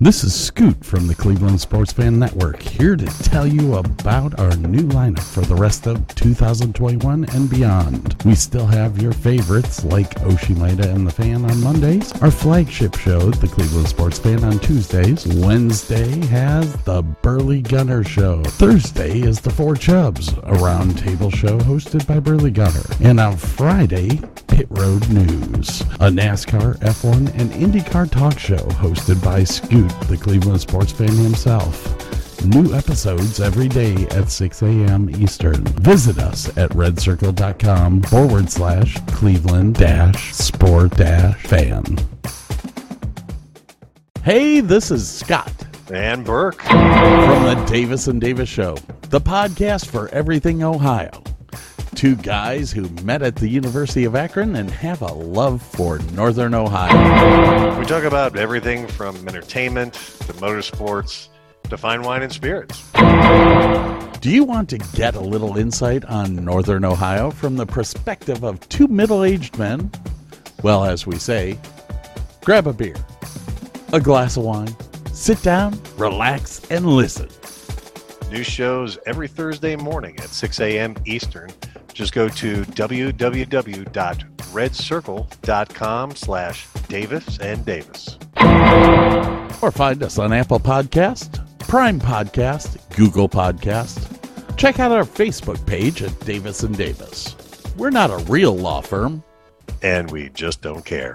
This is Scoot from the Cleveland Sports Fan Network, here to tell you about our new lineup for the rest of 2021 and beyond. We still have your favorites like Oshimida and the Fan on Mondays, our flagship show, the Cleveland Sports Fan, on Tuesdays. Wednesday has the Burley Gunner Show. Thursday is the Four Chubs, a roundtable show hosted by Burley Gunner. And on Friday, Pit Road News, a NASCAR, F1, and IndyCar talk show hosted by Scoot, the Cleveland sports fan himself. New episodes every day at 6 a.m. Eastern. Visit us at redcircle.com forward slash Cleveland dash sport dash fan. Hey, this is Scott And Burke. from the Davis and Davis Show, the podcast for everything Ohio. Two guys who met at the University of Akron and have a love for Northern Ohio. We talk about everything from entertainment to motorsports to fine wine and spirits. Do you want to get a little insight on Northern Ohio from the perspective of two middle aged men? Well, as we say, grab a beer, a glass of wine, sit down, relax, and listen. New shows every Thursday morning at 6 a.m. Eastern. Just go to www.redcircle.com slash Davis and Davis. Or find us on Apple Podcast, Prime Podcast, Google Podcast. Check out our Facebook page at Davis and Davis. We're not a real law firm. And we just don't care.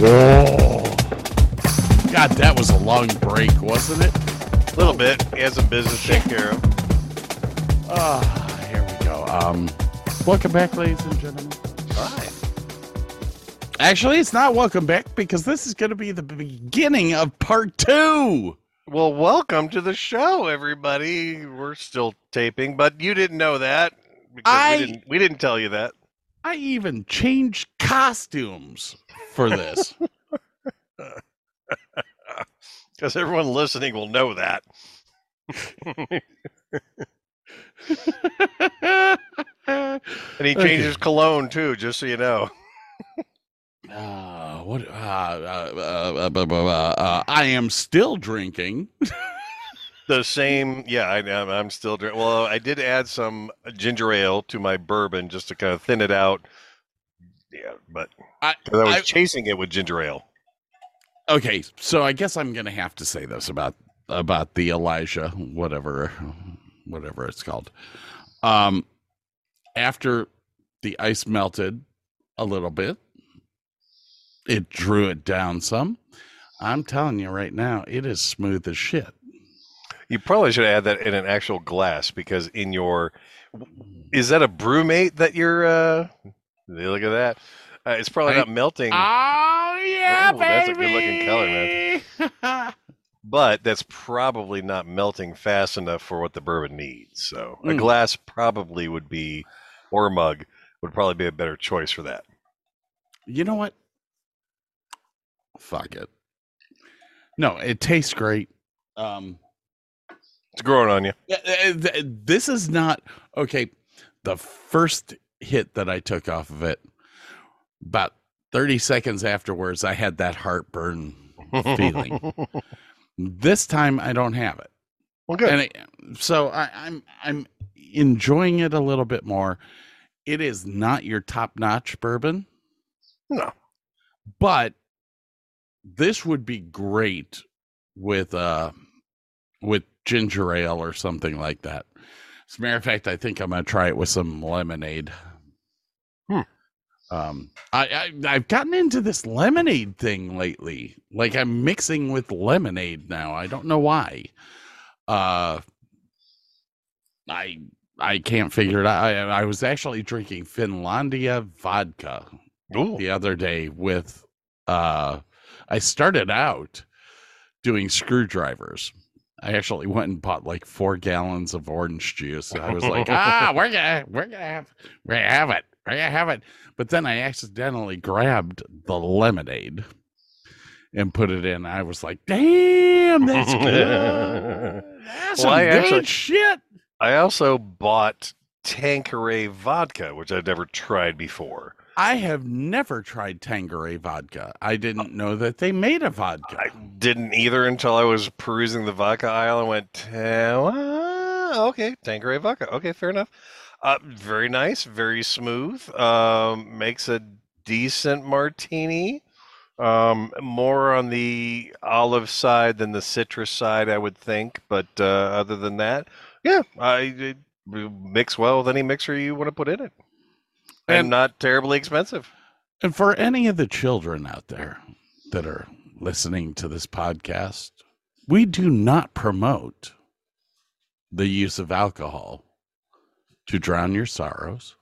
Back. God, that was a long break, wasn't it? A little bit. He has some business to take care of. Ah, here we go. Um, welcome back, ladies and gentlemen. Right. Actually, it's not welcome back because this is going to be the beginning of part two. Well, welcome to the show, everybody. We're still taping, but you didn't know that because I- we didn't. We didn't tell you that. I even changed costumes for this. Because everyone listening will know that. And he Okay. changes cologne too, just so you know. Uh, what? Uh, uh, uh, uh, uh, I am still drinking. The same, yeah. I, I'm, I'm still drinking. Well, I did add some ginger ale to my bourbon just to kind of thin it out. Yeah, but I, I was I- chasing it with ginger ale. okay, so I guess I'm going to have to say this about about the Elijah, whatever, whatever it's called. Um, after the ice melted a little bit, it drew it down some. I'm telling you right now, it is smooth as shit. You probably should add that in an actual glass because in your is that a brewmate that you're? uh Look at that. Uh, it's probably I- not melting. Oh yeah, Ooh, baby! that's a good-looking color, man. but that's probably not melting fast enough for what the bourbon needs. So a Mm. glass probably would be, or a mug would probably be a better choice for that. you know what? Fuck it. No, it tastes great. Um, It's growing on you. yeah, uh, th- this is not okay. The first hit that I took off of it, about thirty seconds afterwards, I had that heartburn feeling. this time, I don't have it. well, good. it, so I, I'm I'm enjoying it a little bit more. It is not your top notch bourbon, no, but this would be great with uh with ginger ale or something like that. As a matter of fact, I think I'm gonna try it with some lemonade. Hmm. Um, I, I I've gotten into this lemonade thing lately. Like I'm mixing with lemonade now. I don't know why. Uh, I I can't figure it out. I, I was actually drinking Finlandia vodka Ooh. the other day with uh I started out doing screwdrivers. I actually went and bought like four gallons of orange juice. I was like, ah, we're gonna we're gonna have we're gonna have it. We're have it. But then I accidentally grabbed the lemonade and put it in. I was like, damn, that's good. That's Well, some I good actually- shit. I also bought Tanqueray vodka, which I'd never tried before. I have never tried Tanqueray vodka. I didn't know that they made a vodka. I didn't either until I was perusing the vodka aisle and went, "Ah, okay, Tanqueray vodka. Okay, fair enough. Uh, very nice, very smooth. Um, makes a decent martini. Um, more on the olive side than the citrus side, I would think. But uh, other than that, yeah, I it mix well with any mixer you want to put in it, and, And- not terribly expensive. And for any of the children out there that are listening to this podcast, we do not promote the use of alcohol to drown your sorrows.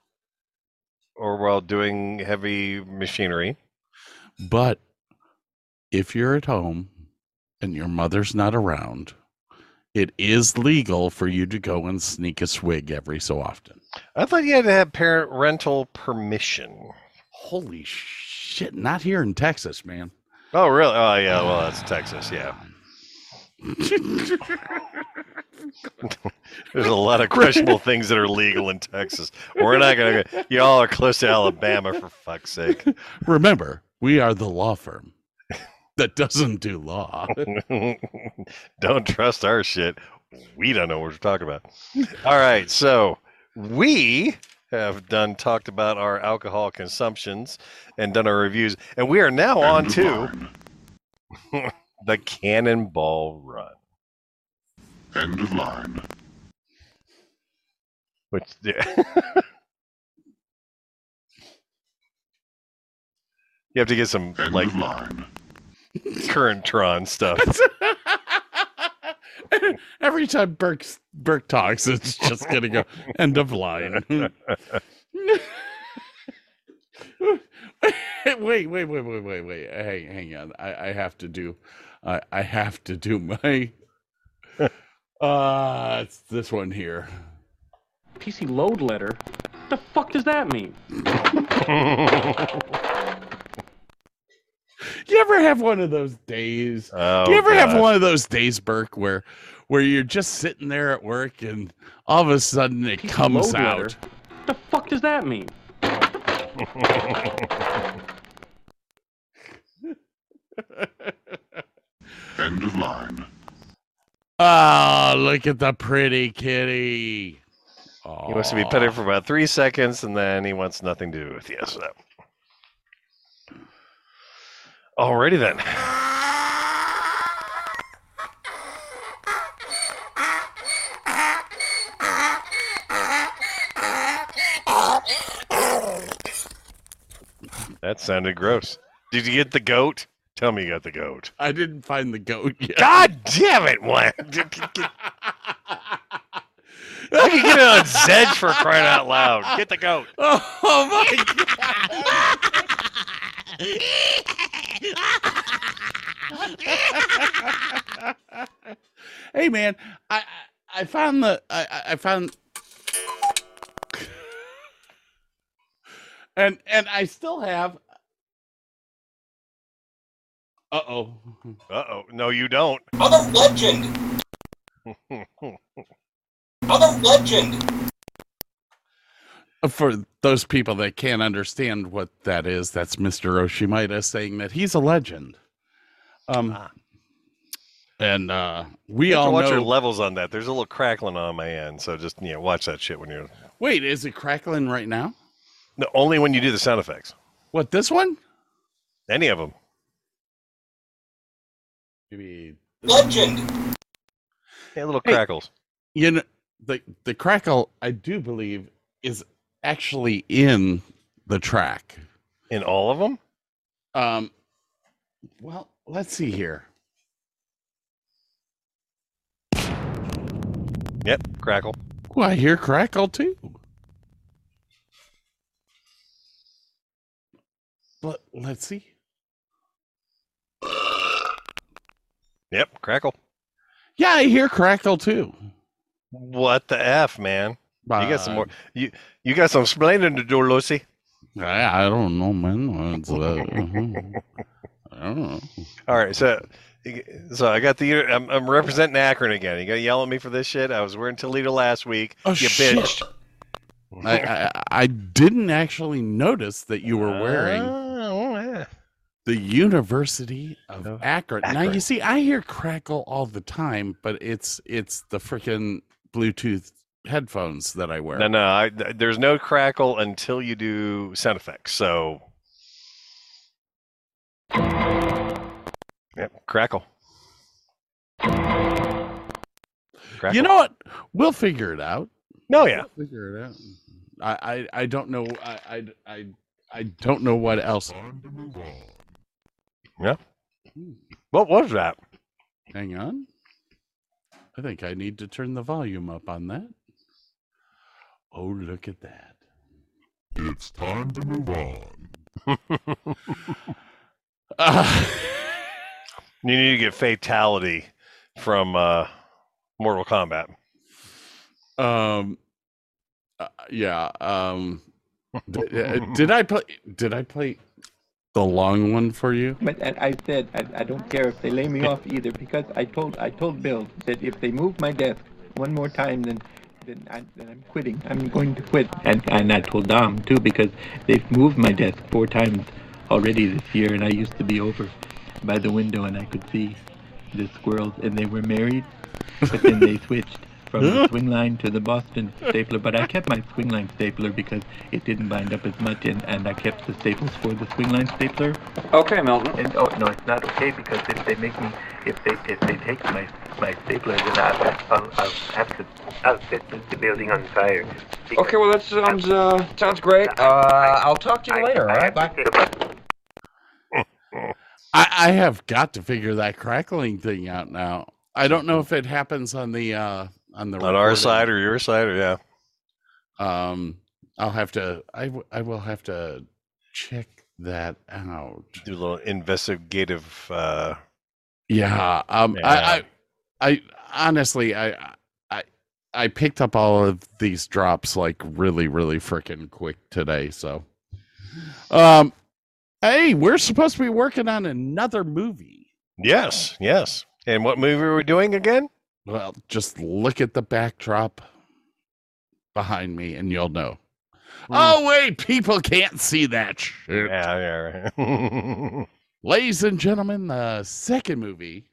Or while doing heavy machinery. But if you're at home and your mother's not around, it is legal for you to go and sneak a swig every so often. I thought you had to have parent rental permission. Holy shit, not here in Texas, man. Oh, really? Oh, yeah. Well, that's Texas. Yeah. There's a lot of questionable things that are legal in Texas. We're not going to. Y'all are close to Alabama, for fuck's sake. Remember, we are the law firm that doesn't do law. don't trust our shit. We don't know what we're talking about. All right. So we have done talked about our alcohol consumptions and done our reviews, and we are now on to the Cannonball Run. End of line. Which yeah. you have to get some End like of line. current Tron stuff. Every time Burke Burke talks, it's just gonna go end of line. wait, wait, wait, wait, wait, wait. Hey, hang on. I, I have to do. I I have to do my. Uh, it's this one here. PC load letter? What The fuck does that mean? You ever have one of those days? Oh, you ever have one of those days, Burke, where where you're just sitting there at work and all of a sudden it PC comes out? letter? The fuck does that mean? End of line. Oh, look at the pretty kitty. He wants to be petted for about three seconds, and then he wants nothing to do with you. So. Alrighty then. That sounded gross. Did you get the goat? Tell me you got the goat. I didn't find the goat yet. God damn it, Wayne! I can get it on Zedge for crying out loud. Get the goat. Oh my god! hey man, I I- found the I I- I found and and I still have. Uh oh. Uh oh. No, you don't. Other legend! Other legend! For those people that can't understand what that is, that's Mr. Oshimida saying that he's a legend. Um, Ah. and uh, we You have all watch know. your levels on that. There's a little crackling on my end, so just you know, watch that shit when you're. Wait, is it crackling right now? No, only when you do the sound effects. What this one? Any of them. Maybe Legend. Yeah, little Hey. crackles. you know the the crackle. I do believe is actually in the track. In all of them? Um, well, let's see here. Yep, crackle. Oh, I hear crackle too. But let's see. Yep, crackle. Yeah, I hear crackle too. What the F, man? You got some Uh, more. You you got some explaining to do, Lucy. I, I don't know, man. Uh, I don't know. All right, so so I got the. I'm, I'm representing Akron again. You got to yell at me for this shit. I was wearing Toledo last week. Oh, you shit. bitched. I, I I didn't actually notice that you were wearing Oh, yeah. The University of Of Akron. Now you see, I hear crackle all the time, but it's it's the freaking Bluetooth headphones that I wear. No, no. I, there's no crackle until you do sound effects. So, yep, crackle. crackle. You know what? We'll figure it out. No, yeah. We'll figure it out. I I, I don't know. I, I I I don't know what else. Time to move on. What was that? Hang on. I think I need to turn the volume up on that. Oh, look at that. It's time to move on. Uh, You need to get fatality from uh, Mortal Kombat. um uh, yeah um did, uh, did i play did i play the long one for you But I, I said I, I don't care if they lay me off either because I told I told Bill that if they move my desk one more time then then, I, then I'm quitting. I'm going to quit. And and I told Dom too because they've moved my desk four times already this year and I used to be over by the window and I could see the squirrels and they were married but then they switched from the Swingline to the Boston stapler. But I kept my Swingline stapler because it didn't bind up as much and, and I kept the staples for the Swingline stapler. Okay, Milton. And, oh no, it's not okay because if they make me, if they if they take my my stapler, then I'll, I'll, I'll have to I'll set the, the building on fire. Okay, well that sounds uh sounds great. Uh, I'll talk to you later. All right, bye. I, I have got to figure that crackling thing out now i don't know if it happens on the uh on the On our side or your side, or yeah. um i'll have to i, w- I will have to check that out Do a little investigative. Uh, Yeah. Um. Yeah. I, I. I honestly, I. I. I picked up all of these drops like really, really freaking quick today. So. Um. Hey, we're supposed to be working on another movie. yes, yes. And what movie are we doing again? Well, just look at the backdrop behind me, and you'll know. Mm. Oh wait, people can't see that shit. Yeah, yeah. Ladies and gentlemen, the second movie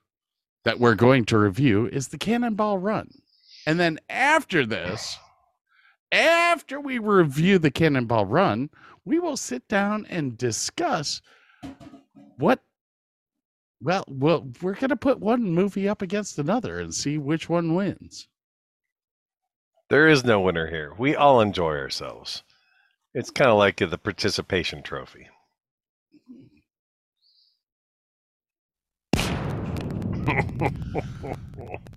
that we're going to review is The Cannonball Run. And then after this, after we review The Cannonball Run, we will sit down and discuss what well, well, we're going to put one movie up against another and see which one wins. there is no winner here. We all enjoy ourselves. It's kind of like the participation trophy.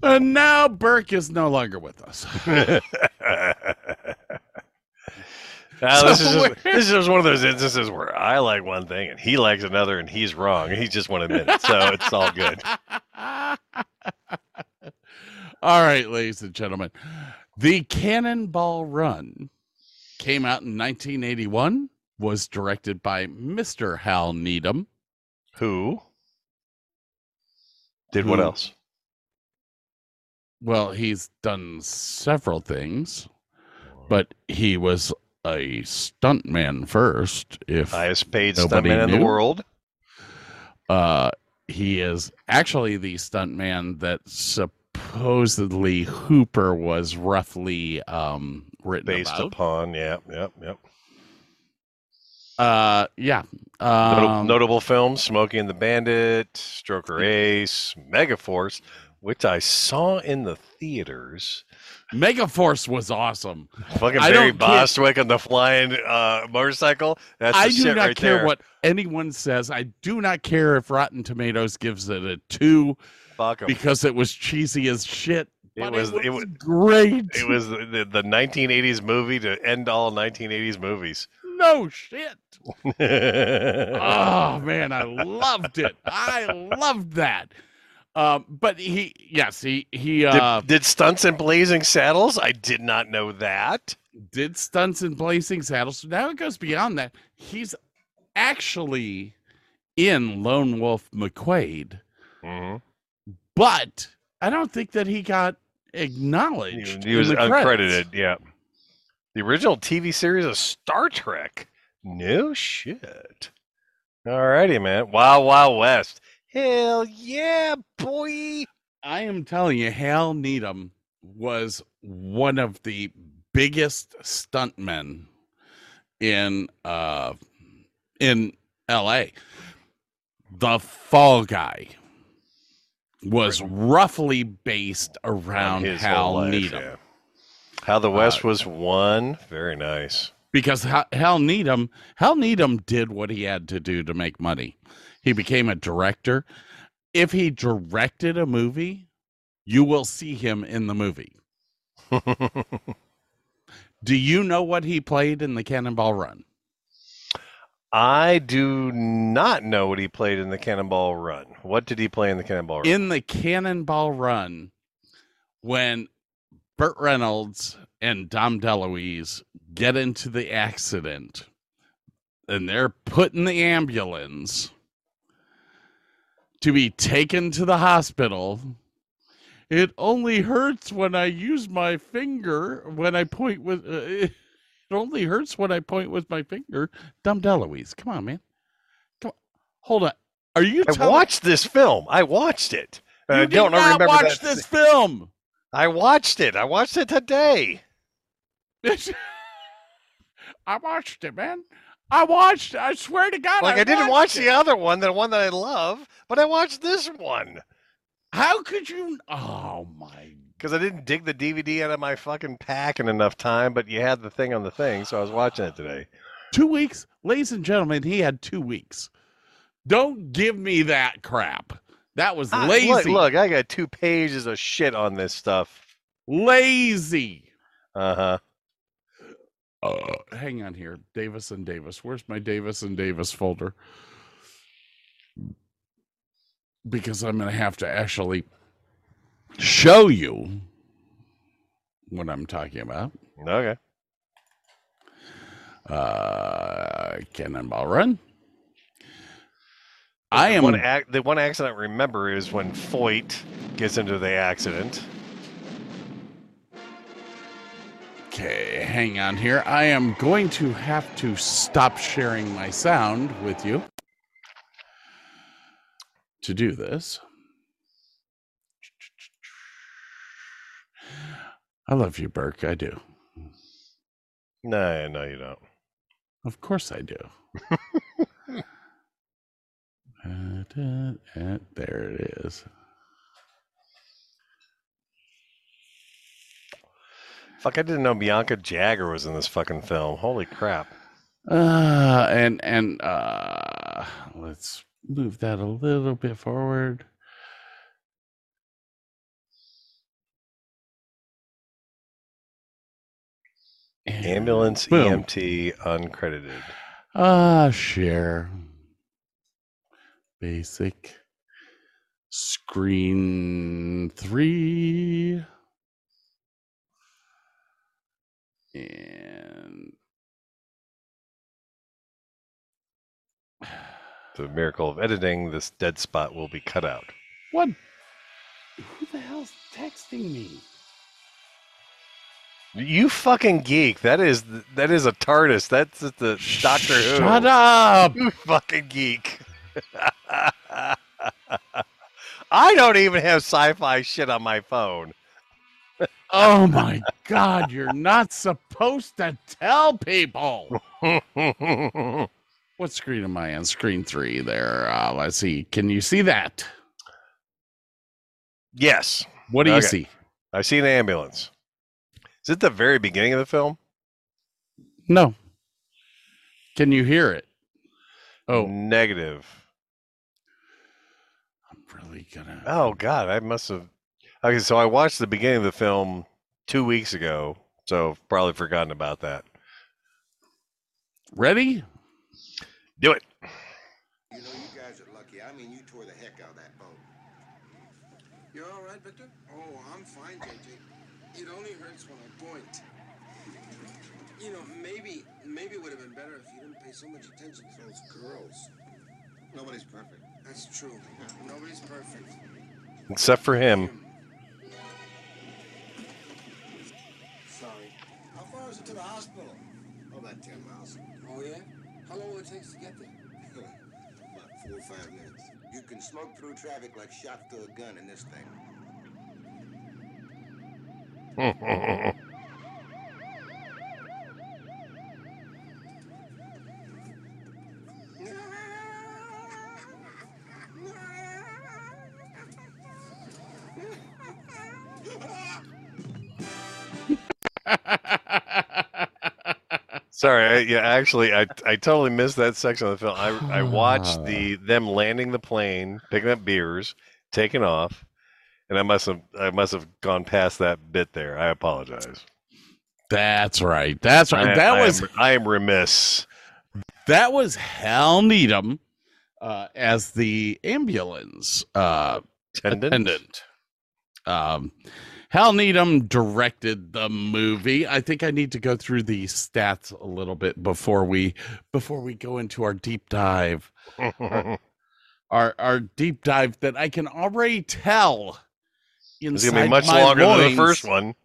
And now Burke is no longer with us. Now, this, is just, this is just one of those instances where I like one thing and he likes another and he's wrong. He just won't admit it. So it's all good. All right, ladies and gentlemen. The Cannonball Run came out in 1981, was directed by Mr. Hal Needham. Who did what else? Well, he's done several things, but he was a stuntman first. If Highest paid stuntman in the world. uh, he is actually the stuntman that supposedly Hooper was roughly um, written Based about. upon, yep, yep, yep. Uh, yeah. Notable, Um, notable films: Smokey and the Bandit, Stroker Ace, Megaforce, which I saw in the theaters. Megaforce was awesome. Fucking Barry care- Bostwick on the flying uh, motorcycle. That's I do not right care there. what anyone says. I do not care if Rotten Tomatoes gives it a two because it was cheesy as shit. It was- it was, it was- great. It was the, the, the 1980s movie to end all 1980s movies. no shit. Oh man, I loved it. I loved that. Um, but he, yes, he he uh, did stunts in Blazing Saddles? I did not know that. did stunts in Blazing Saddles. So now it goes beyond that. He's actually in Lone Wolf McQuade, Mm-hmm. but I don't think that he got acknowledged. he in was uncredited. Yeah. The original TV series of Star Trek. No shit. Alrighty, man. Wild Wild West. Hell yeah, boy. I am telling you, Hal Needham was one of the biggest stuntmen in uh in LA. The Fall Guy was roughly based around his Hal life, Needham yeah. How the West Uh, was won. Very nice. because Hal Needham Hal Needham did what he had to do to make money. He became a director. If he directed a movie, you will see him in the movie. Do you know what he played in the Cannonball Run? I do not know what he played in the Cannonball Run. What did he play in the Cannonball Run? In the Cannonball Run, when Burt Reynolds and Dom DeLuise get into the accident and they're put in the ambulance to be taken to the hospital. It only hurts when I use my finger when I point with. Uh, it only hurts when I point with my finger. Dumb DeLuise. come on, man. Come on. Hold on. Are you? I telling- watched this film. I watched it. You I did don't not remember watch that. this film. I watched it. I watched it today. I watched it, man. I watched. I swear to God, I Like I, didn't watch watched the other one, the one that I love, but I watched this one How could you? Oh my! because I didn't dig the DVD out of my fucking pack in enough time. But you had the thing on the thing, so I was watching it today. Two weeks, ladies and gentlemen. He had two weeks. Don't give me that crap. That was Ah, lazy. Look, look, I got two pages of shit on this stuff. Lazy. Uh huh. Uh, hang on here, Davis and Davis. Where's my Davis and Davis folder? Because I'm going to have to actually show you what I'm talking about. Okay. Uh, Cannonball Run. I am. One ac- the one accident I remember is when Foyt gets into the accident. Okay, hang on here. I am going to have to stop sharing my sound with you to do this. I love you, Burke. I do. No, no, you don't. Of course I do. Uh, da- uh, there it is. Fuck, I didn't know Bianca Jagger was in this fucking film. Holy crap. Uh, and and uh, let's move that a little bit forward. And Ambulance boom. EMT uncredited. Ah, share. Basic. Screen three. And The miracle of editing, this dead spot will be cut out. what? Who the hell's texting me? You fucking geek. That is that is a TARDIS. That's the Doctor Who. Shut up! You fucking geek. I don't even have sci-fi shit on my phone. Oh my god, you're not supposed to tell people. What screen am I on? Screen three there. Uh, let's see. Can you see that? Yes, What do you see? I see an ambulance. Is it the very beginning of the film? No. Can you hear it? Oh, negative. I'm really gonna. Oh God, I must have. Okay, so I watched the beginning of the film two weeks ago, so I've probably forgotten about that. Ready? Do it. You know, you guys are lucky. I mean, you tore the heck out of that boat. You're all right, Victor? Oh, I'm fine, JJ. It only hurts when I point. You know, maybe maybe it would have been better if you didn't pay so much attention to those girls. Nobody's perfect. That's true. Nobody's perfect. Except for him. How far to the hospital? Oh, about 10 miles. Oh yeah? How long will it take to get there? about four or five minutes. You can smoke through traffic like shot through a gun in this thing. Sorry, I, yeah, actually, I I totally missed that section of the film. I I watched the them landing the plane, picking up beers, taking off, and I must have I must have gone past that bit there. I apologize. That's right. That's right. I- that I was am, I am remiss. that was Hal Needham uh, as the ambulance uh, Attendant? attendant. Um, Hal Needham directed the movie. I think I need to go through the stats a little bit before we before we go into our deep dive. Our our deep dive that I can already tell. It's gonna be much longer than the first one.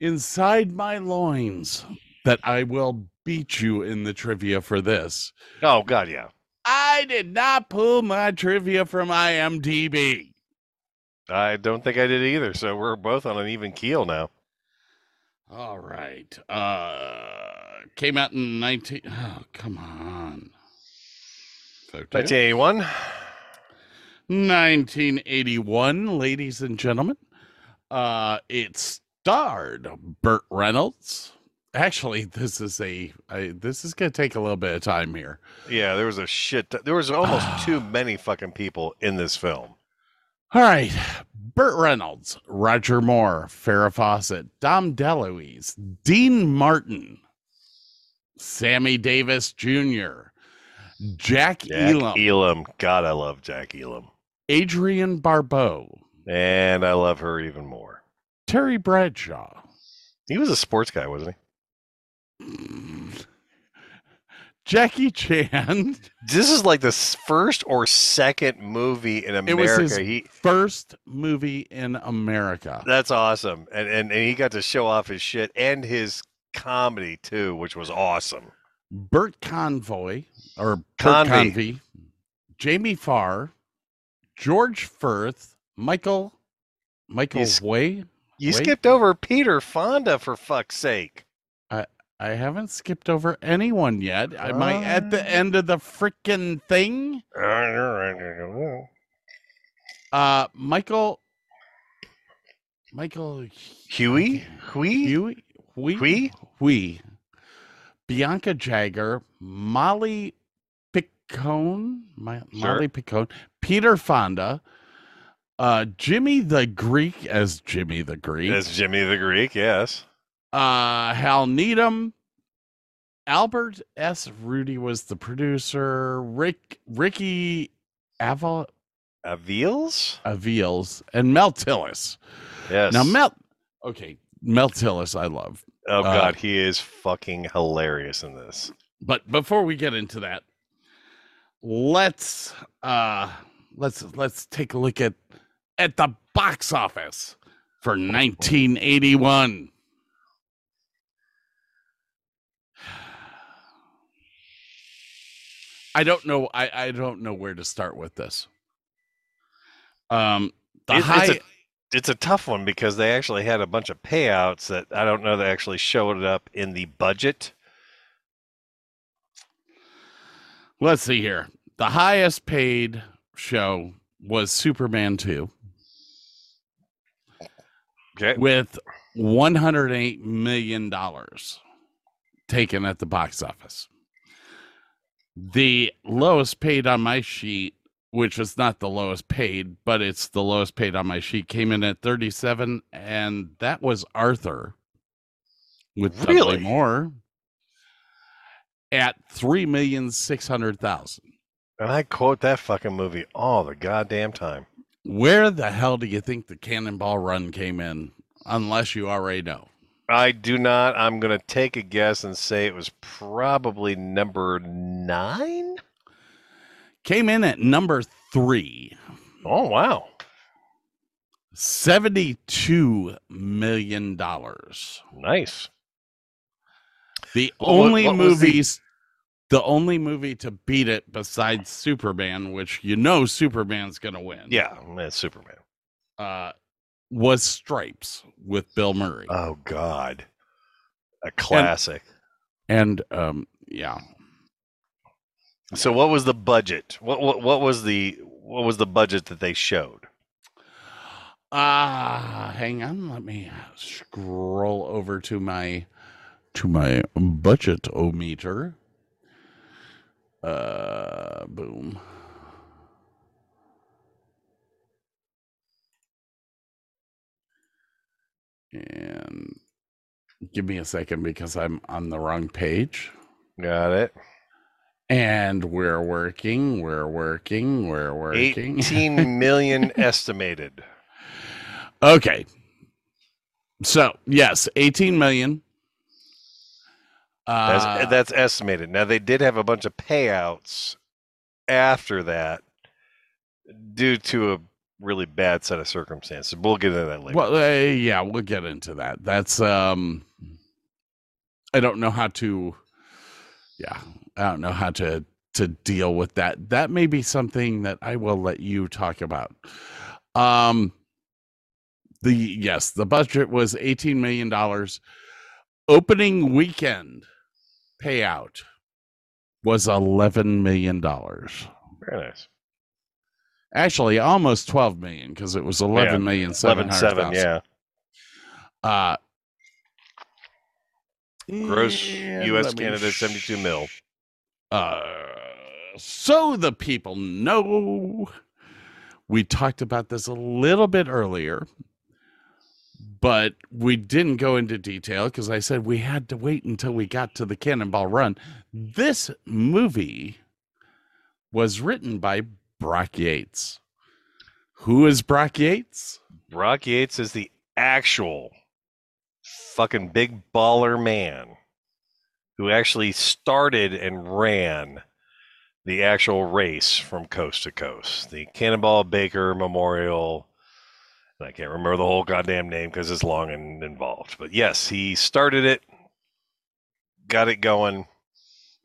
Inside my loins, that I will beat you in the trivia for this. Oh God, yeah. I did not pull my trivia from IMDb. I don't think I did either. So we're both on an even keel now. All right. Uh came out in 19 Oh, come on. 1981. 1981, ladies and gentlemen. Uh it starred Burt Reynolds. Actually, this is a I, this is going to take a little bit of time here. Yeah, there was a shit. There was almost too many fucking people in this film. All right. Burt Reynolds, Roger Moore, Farrah Fawcett, Dom DeLuise, Dean Martin, Sammy Davis Jr., Jack, Jack Elam, Elam. God, I love Jack Elam, Adrienne Barbeau, and I love her even more. Terry Bradshaw, He was a sports guy, wasn't mm. Jackie Chan. This is like the first or second movie in America. It was his He first movie in America. that's awesome, and, and and he got to show off his shit and his comedy too, which was awesome. Burt Convoy or Bert Convy. Convy, Jamie Farr, George Furth, Michael Michael He's- Way. You skipped over Peter Fonda for fuck's sake. I haven't skipped over anyone yet. Am I at the end of the freaking thing? Uh Michael Michael Huey, Huey, Huey Hui? Hui Bianca Jagger, Molly Picon, My, Molly Picon, Peter Fonda, uh Jimmy the Greek as Jimmy the Greek. As Jimmy the Greek, yes. Uh Hal Needham, Albert S. Ruddy was the producer, Rick Ricky Aval Avils? Avils, and Mel Tillis. Yes. Now Mel okay, Mel Tillis I love. Oh uh, god, he is fucking hilarious in this. But before we get into that, let's uh let's let's take a look at at the box office for 1981. I don't know I I don't know where to start with this. Um the It- high it's, a, it's a tough one because they actually had a bunch of payouts that I don't know that actually showed up in the budget. Let's see here. The highest paid show was Superman 2 Okay. with 108 million dollars taken at the box office. The lowest paid on my sheet, which was not the lowest paid, but it's the lowest paid on my sheet, came in at 37 and that was Arthur with Really? Moore at 3,600,000. And I quote that fucking movie all the goddamn time. Where the hell do you think the Cannonball Run came in? Unless you already know. I do not. I'm going to take a guess and say it was probably number nine. Came in at number three. Oh, wow. $72 million. Nice. The only what the- movies, the... only movie to beat it besides Superman, which you know Superman's going to win. Yeah, it's Superman. Uh, was Stripes with Bill Murray. Oh, God. A classic. and, um, yeah. so what was the budget? What, what what was the what was the budget that they showed? Ah, hang on. Let me scroll over to my to my budget o meter. Uh, boom. And give me a second because I'm on the wrong page. Got it. And we're working, we're working, we're working. 18 million estimated. Okay. So, yes, 18 million. That's, Uh, that's estimated. Now they did have a bunch of payouts after that due to a really bad set of circumstances. We'll get into that later. well, uh, yeah, we'll get into that. That's um I don't know how to yeah, I don't know how to to deal with that. That may be something that I will let you talk about. Um the yes, the budget was 18 million dollars. Opening weekend payout was 11 million dollars. Very nice. Actually, almost 12 million because it was eleven million seven 11 hundred 7, thousand. yeah. Uh, Gross and US Canada sh- 72 mil. Uh, so the people know, we talked about this a little bit earlier, but we didn't go into detail because I said we had to wait until we got to the Cannonball Run. This movie was written by Brock Yates. Who is Brock Yates? Brock Yates is the actual fucking big baller man who actually started and ran the actual race from coast to coast. The Cannonball Baker Memorial. And I can't remember the whole goddamn name because it's long and involved. But yes, he started it, got it going,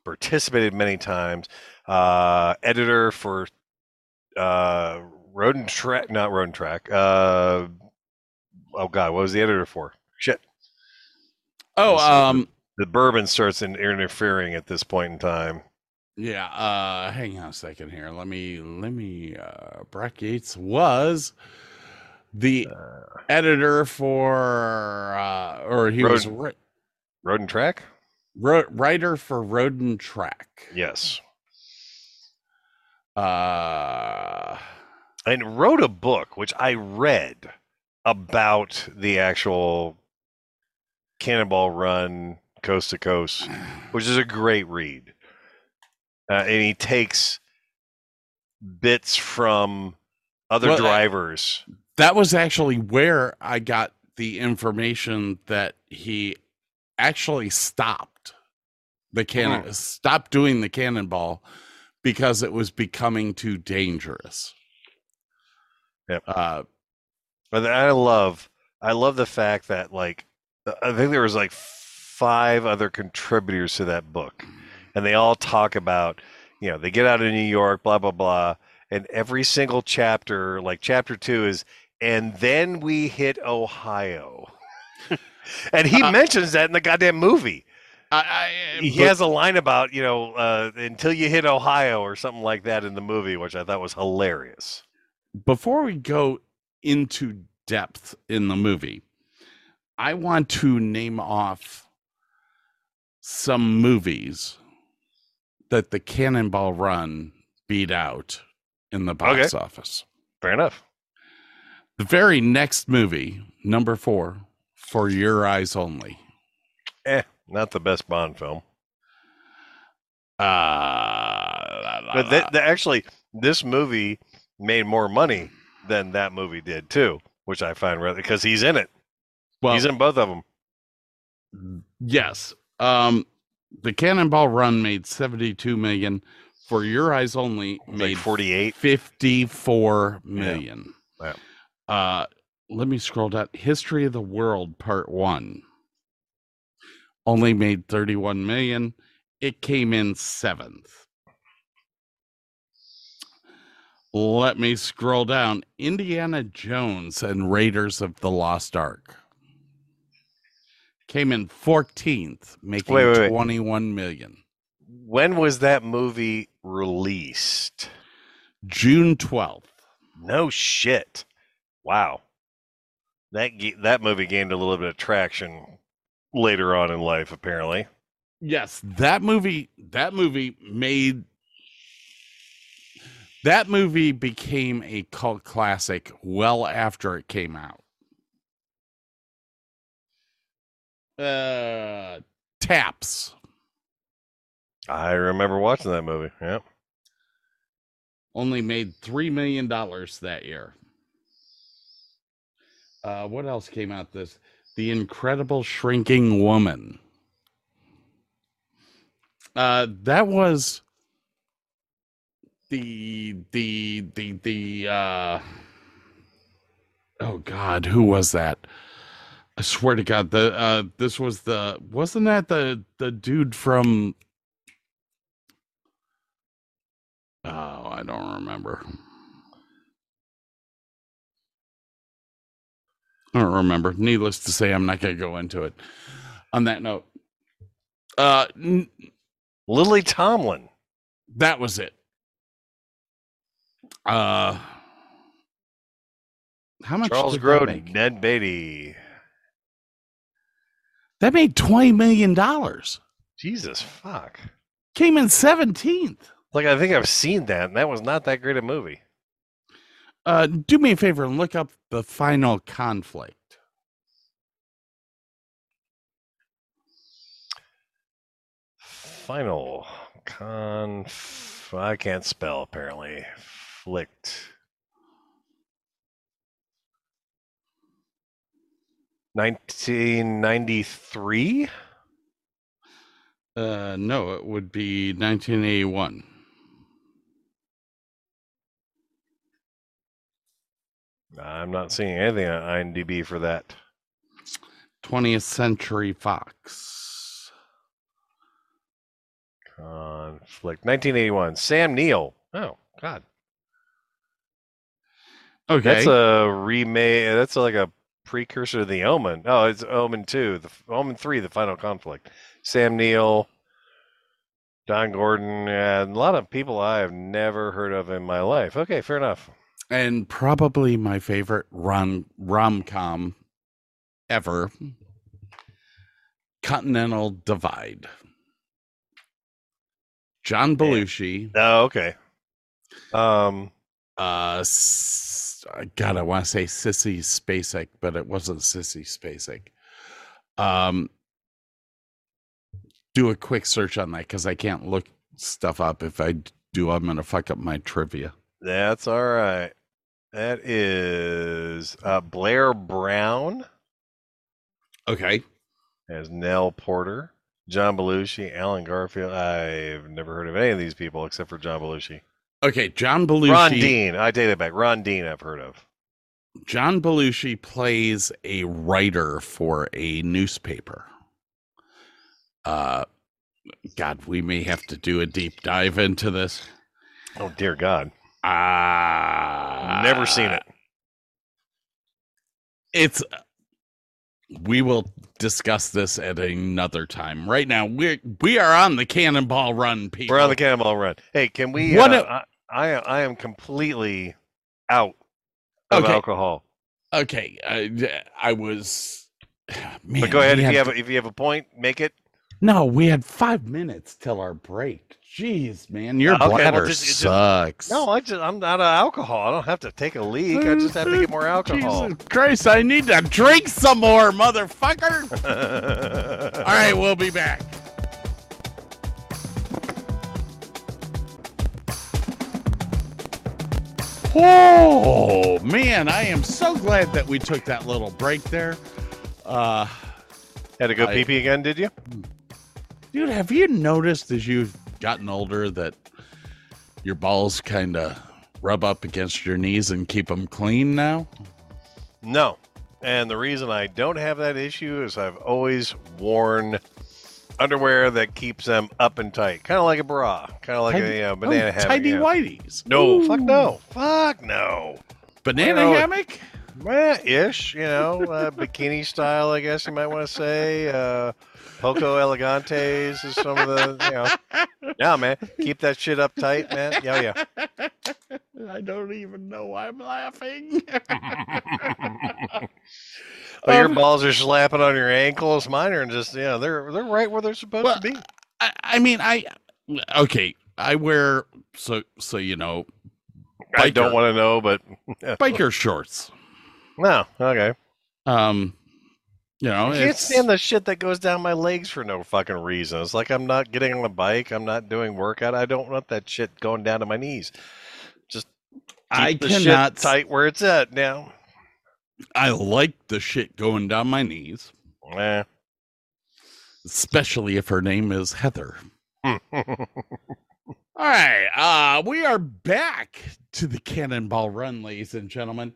participated many times. Uh, editor for uh, Road and Track, not Road and Track. Uh, oh God, what was the editor for? Shit. Oh, um, The bourbon starts in, interfering at this point in time. Yeah, uh hang on a second here. Let me let me uh Brock Yates was the editor for uh or he was ri- Road and Track? ro- writer for Road and Track. Yes. Uh And wrote a book, which I read about the actual Cannonball Run Coast to Coast, which is a great read. Uh, and he takes bits from other Well, drivers. that was actually where I got the information that he actually stopped the cannon Hmm. stopped doing the cannonball because it was becoming too dangerous. Yep. Uh But I love, I love the fact that like, I think there was like five other contributors to that book, and they all talk about, you know, they get out of New York, blah blah blah, and every single chapter, like chapter two, is, and then we hit Ohio, and he Uh, mentions that in the goddamn movie. I, I, he but- has a line about you know uh, until you hit Ohio or something like that in the movie, which I thought was hilarious. before we go into depth in the movie, I want to name off some movies that the Cannonball Run beat out in the box Okay. office. Fair enough. The very next movie, number four, For Your Eyes Only. Eh, not the best Bond film, Uh, but actually this movie made more money than that movie did too, which I find rather because he's in it. well, he's in both of them. Yes. Um, the Cannonball Run made 72 million. For Your Eyes Only Like made 48. 54 million. Yeah. Uh, let me scroll down. History of the World Part 1 only made 31 million. It came in 7th. Let me scroll down. Indiana Jones and Raiders of the Lost Ark came in 14th, making Wait, wait, wait. 21 million. When was that movie released? June 12th. No shit. Wow. That ga- that movie gained a little bit of traction later on in life, apparently. Yes, that movie that movie made that movie became a cult classic well after it came out. Uh Taps I remember watching that movie. Yeah. only made 3 million dollars that year. Uh what else came out this The Incredible Shrinking Woman. Uh that was the the the the uh oh god who was that i swear to god the uh this was the wasn't that the the dude from oh i don't remember i don't remember needless to say i'm not gonna go into it on that note uh n- Lily Tomlin. that was it. Uh how much Charles Grodin. Ned Beatty. That made twenty million dollars. Jesus fuck. Came in seventeenth. Like I think I've seen that, and that was not that great a movie. Uh, do me a favor and look up the final conflict. Final con. I can't spell apparently. Flicked. Nineteen ninety three. Uh, no, it would be 1981. I'm not seeing anything on IMDb for that. 20th Century Fox. Conflict. 1981. Sam Neill. Oh God. Okay. That's a remake. That's like a precursor to the Omen. Oh, it's Omen two, the Omen three, the final conflict. Sam Neill, Don Gordon, and a lot of people I have never heard of in my life. Okay, fair enough. And probably my favorite rom rom com ever. Continental Divide. John Belushi. Oh, okay. Um, uh, God, I want to say Sissy Spacek, but it wasn't Sissy Spacek. Um, do a quick search on that because I can't look stuff up. If I do, I'm gonna fuck up my trivia. that's all right. That is uh, Blair Brown Okay. as Nell Porter, John Belushi, Allen Garfield. I've never heard of any of these people except for John Belushi. Okay, John Belushi. Ron Dean. I take that back. Ron Dean, I've heard of. John Belushi plays a writer for a newspaper. Uh, God, we may have to do a deep dive into this. Oh dear God, Ah, never seen it. It's. We will discuss this at another time. Right now, we're we are on the cannonball run, people. We're on the cannonball run. Hey, can we? What uh, a- I, I I am completely out of Okay. alcohol. Okay, I, I was. Man, but go ahead we if you have a, if you have a point, make it. No, we had five minutes till our break. Jeez, man, your Okay, well, bladder just- just- sucks. No, I just I'm not an alcohol. I don't have to take a leak. I just have to get more alcohol. Jesus Christ, I need to drink some more, motherfucker. All right, we'll be back. Oh man, I am so glad that we took that little break there. Uh, Had to go I- pee pee again, did you? dude, have you noticed as you've gotten older that your balls kind of rub up against your knees and keep them clean now? No. And the reason I don't have that issue is I've always worn underwear that keeps them up and tight, kind of like a bra, kind of like Tidy- a uh, banana oh, hammock. tidy yeah. whities. No, fuck no, fuck no. Banana Well, hammock? Well, ish, you know, uh, bikini style, I guess you might want to say. Uh, Poco elegantes is some of the, you know. Yeah, man, keep that shit up tight, man. Yeah, yeah. I don't even know why I'm laughing. Oh, your Um, balls are slapping on your ankles. Mine are just, yeah, they're they're right where they're supposed Well, to be. I, I mean, I okay. I wear so so you know I don't want to know, but biker shorts. no, okay. Um, you know, I can't it's- stand the shit that goes down my legs for no fucking reason. It's like I'm not getting on a bike. I'm not doing workout. I don't want that shit going down to my knees. Just I the cannot shit tight where it's at now. I like the shit going down my knees, Eh. especially if her name is Heather. All right, uh, we are back to the Cannonball Run, ladies and gentlemen.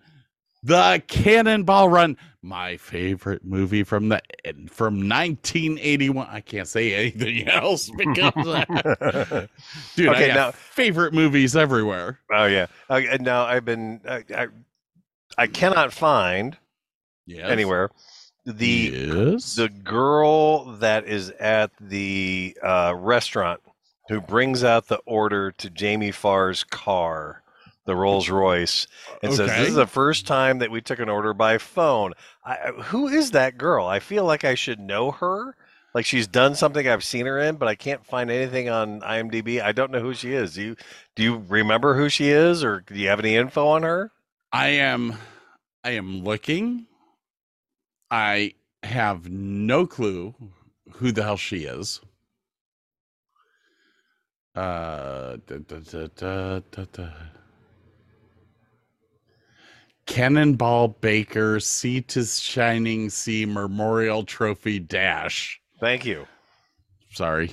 The Cannonball Run, my favorite movie from the from 1981. I can't say anything else because, uh, dude, I Okay, now- favorite movies everywhere. oh yeah. Okay, and now I've been. I, I, I cannot find Yes. anywhere the yes. the girl that is at the uh, restaurant who brings out the order to Jamie Farr's car, the Rolls Royce, and says, "This is the first time that we took an order by phone." I, who is that girl? I feel like I should know her. Like she's done something I've seen her in, but I can't find anything on IMDb. I don't know who she is. Do you do you remember who she is, or do you have any info on her? I am I am looking. I have no clue who the hell she is. Uh da, da, da. Cannonball Baker Sea to Shining Sea Memorial Trophy Dash. Thank you. Sorry.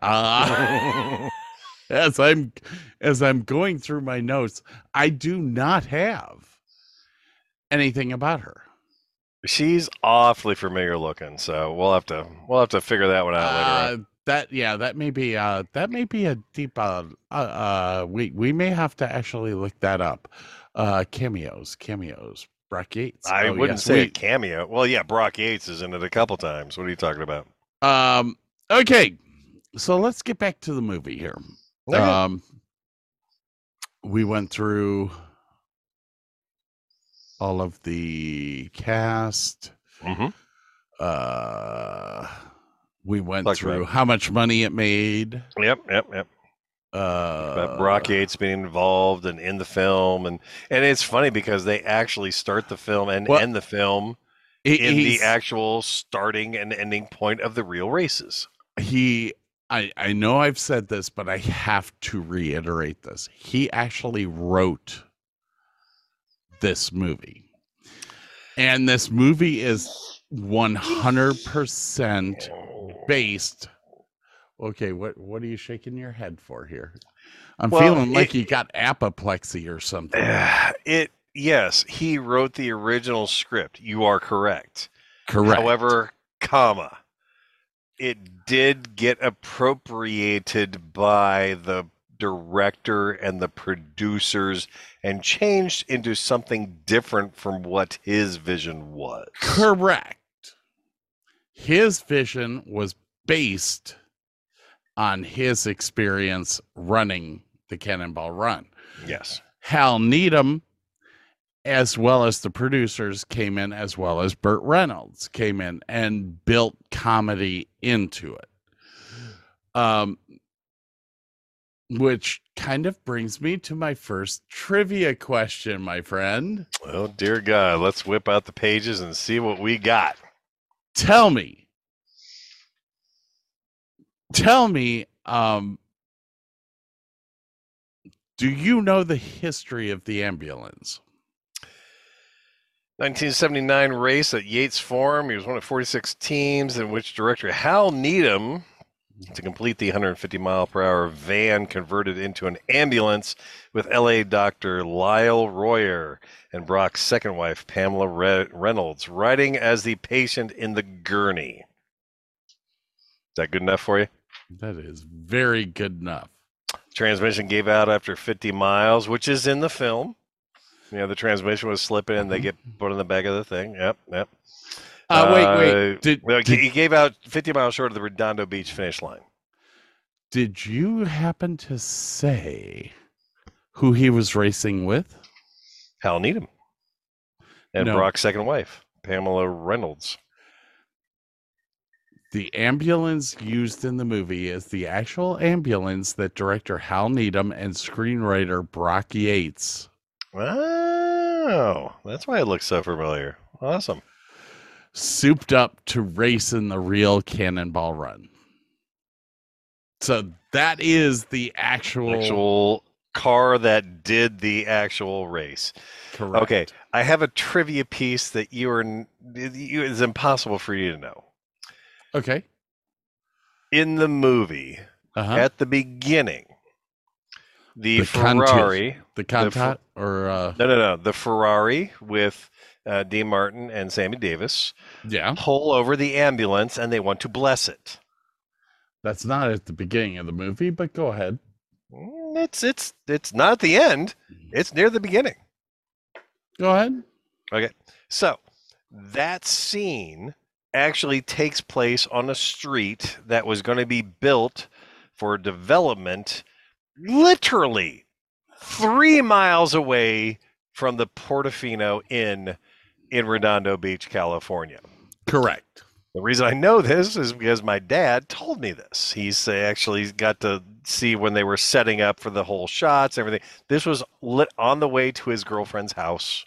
Uh, as I'm as I'm going through my notes, I do not have anything about her. She's awfully familiar looking, so we'll have to we'll have to figure that one out later. on. Uh, that yeah, that may be uh that may be a deep uh uh, uh we we may have to actually look that up. Uh cameos, cameos. Brock Yates. I Oh, wouldn't yes, say a we- cameo. Well, yeah, Brock Yates is in it a couple times. What are you talking about? Um okay. So let's get back to the movie here. Okay. Um we went through all of the cast. Mhm. Uh we went Talked through about- how much money it made. Yep, yep, yep. Uh About Brock Yates being involved and in the film, and and it's funny because they actually start the film and Well, end the film he- in the actual starting and ending point of the real races. he I, I know I've said this, but I have to reiterate this. He actually wrote this movie. And this movie is 100% based. Okay, what what are you shaking your head for here? I'm Well, feeling like it- you got apoplexy or something. It yes, he wrote the original script. You are correct. Correct. However, comma, it did get appropriated by the director and the producers and changed into something different from what his vision was. Correct. his vision was based on his experience running the Cannonball Run. Yes. Hal Needham, as well as the producers, came in, as well as Burt Reynolds came in and built comedy into it. Um, which kind of brings me to my first trivia question, my friend. Oh dear God, let's whip out the pages and see what we got. Tell me, tell me, um, do you know the history of the ambulance? 1979 race at Yates Forum. He was one of 46 teams in which director Hal Needham, to complete the 150 mile per hour van, converted into an ambulance with LA doctor Lyle Royer and Brock's second wife, Pamela Re- Reynolds, riding as the patient in the gurney. Is that good enough for you? That is very good enough. Transmission gave out after 50 miles, which is in the film. You know, the transmission was slipping and they get put in the back of the thing. Yep, yep. Uh, wait, Uh, wait. Did, Well, did, he gave out 50 miles short of the Redondo Beach finish line. did you happen to say who he was racing with? Hal Needham and No. Brock's second wife, Pamela Reynolds. The ambulance used in the movie is the actual ambulance that director Hal Needham and screenwriter Brock Yates Wow, that's why it looks so familiar. Awesome. souped up to race in the real Cannonball Run. So that is the actual, Actual car that did the actual race. correct. Okay, I have a trivia piece that you are it's impossible for you to know. Okay. In the movie, Uh-huh. at the beginning, the, The Ferrari, the Contat or uh no, no, no, the Ferrari with uh, Dean Martin and Sammy Davis yeah, pull over the ambulance and they want to bless it. that's not at the beginning of the movie, but go ahead. Mm, It's it's it's not at the end. It's near the beginning. Go ahead. Okay. So that scene actually takes place on a street that was going to be built for development literally three miles away from the Portofino Inn in Redondo Beach, California. Correct. The reason I know this is because my dad told me this. He's actually got to see when they were setting up for the whole shots, everything. This was lit on the way to his girlfriend's house.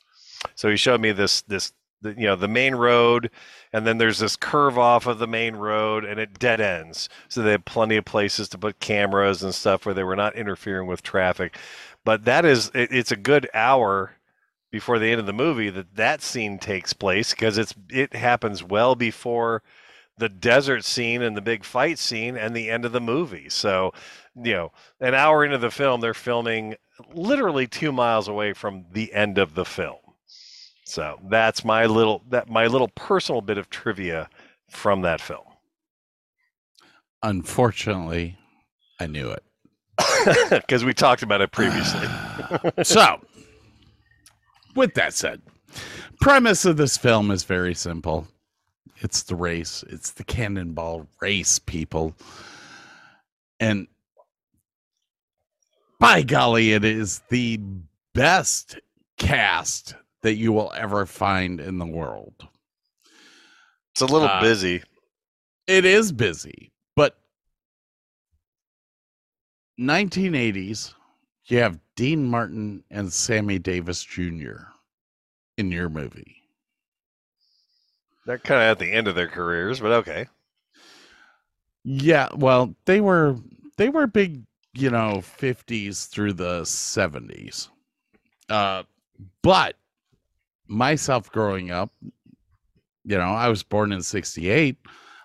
So he showed me this this the, you know the main road and then there's this curve off of the main road and it dead ends. So they had plenty of places to put cameras and stuff where they were not interfering with traffic. But that is it, it's a good hour before the end of the movie that that scene takes place because it's it happens well before the desert scene and the big fight scene and the end of the movie. So, you know, an hour into the film, they're filming literally two miles away from the end of the film. So that's my little that my little personal bit of trivia from that film. Unfortunately, I knew it. Because we talked about it previously. so, with that said, premise of this film is very simple. It's the race. It's the cannonball race, people. And by golly, it is the best cast that you will ever find in the world. It's a little Uh, busy. It is busy, but 1980s, you have Dean Martin and Sammy Davis Jr. in your movie. They're kind of at the end of their careers, but okay. Yeah, well, they were they were big, you know, 50s through the 70s. Uh but myself growing up, you know, I was born in 68.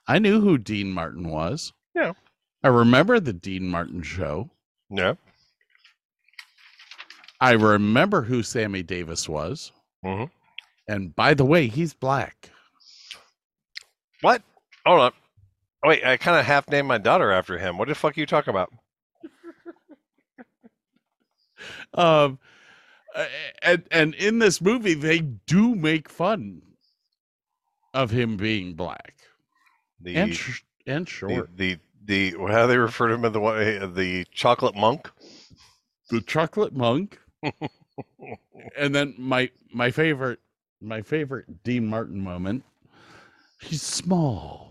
I knew who Dean Martin was. Yeah. I remember the Dean Martin show. Yeah. I remember who Sammy Davis was. Mhm. And by the way, he's black. What? Hold on. Oh, wait, I kind of half named my daughter after him. What the fuck are you talking about? Um, and and in this movie, they do make fun of him being black. The and sh- and the, short. the the how they refer to him in the way uh, the chocolate monk. The chocolate monk. and then my my favorite my favorite Dean Martin moment. He's small.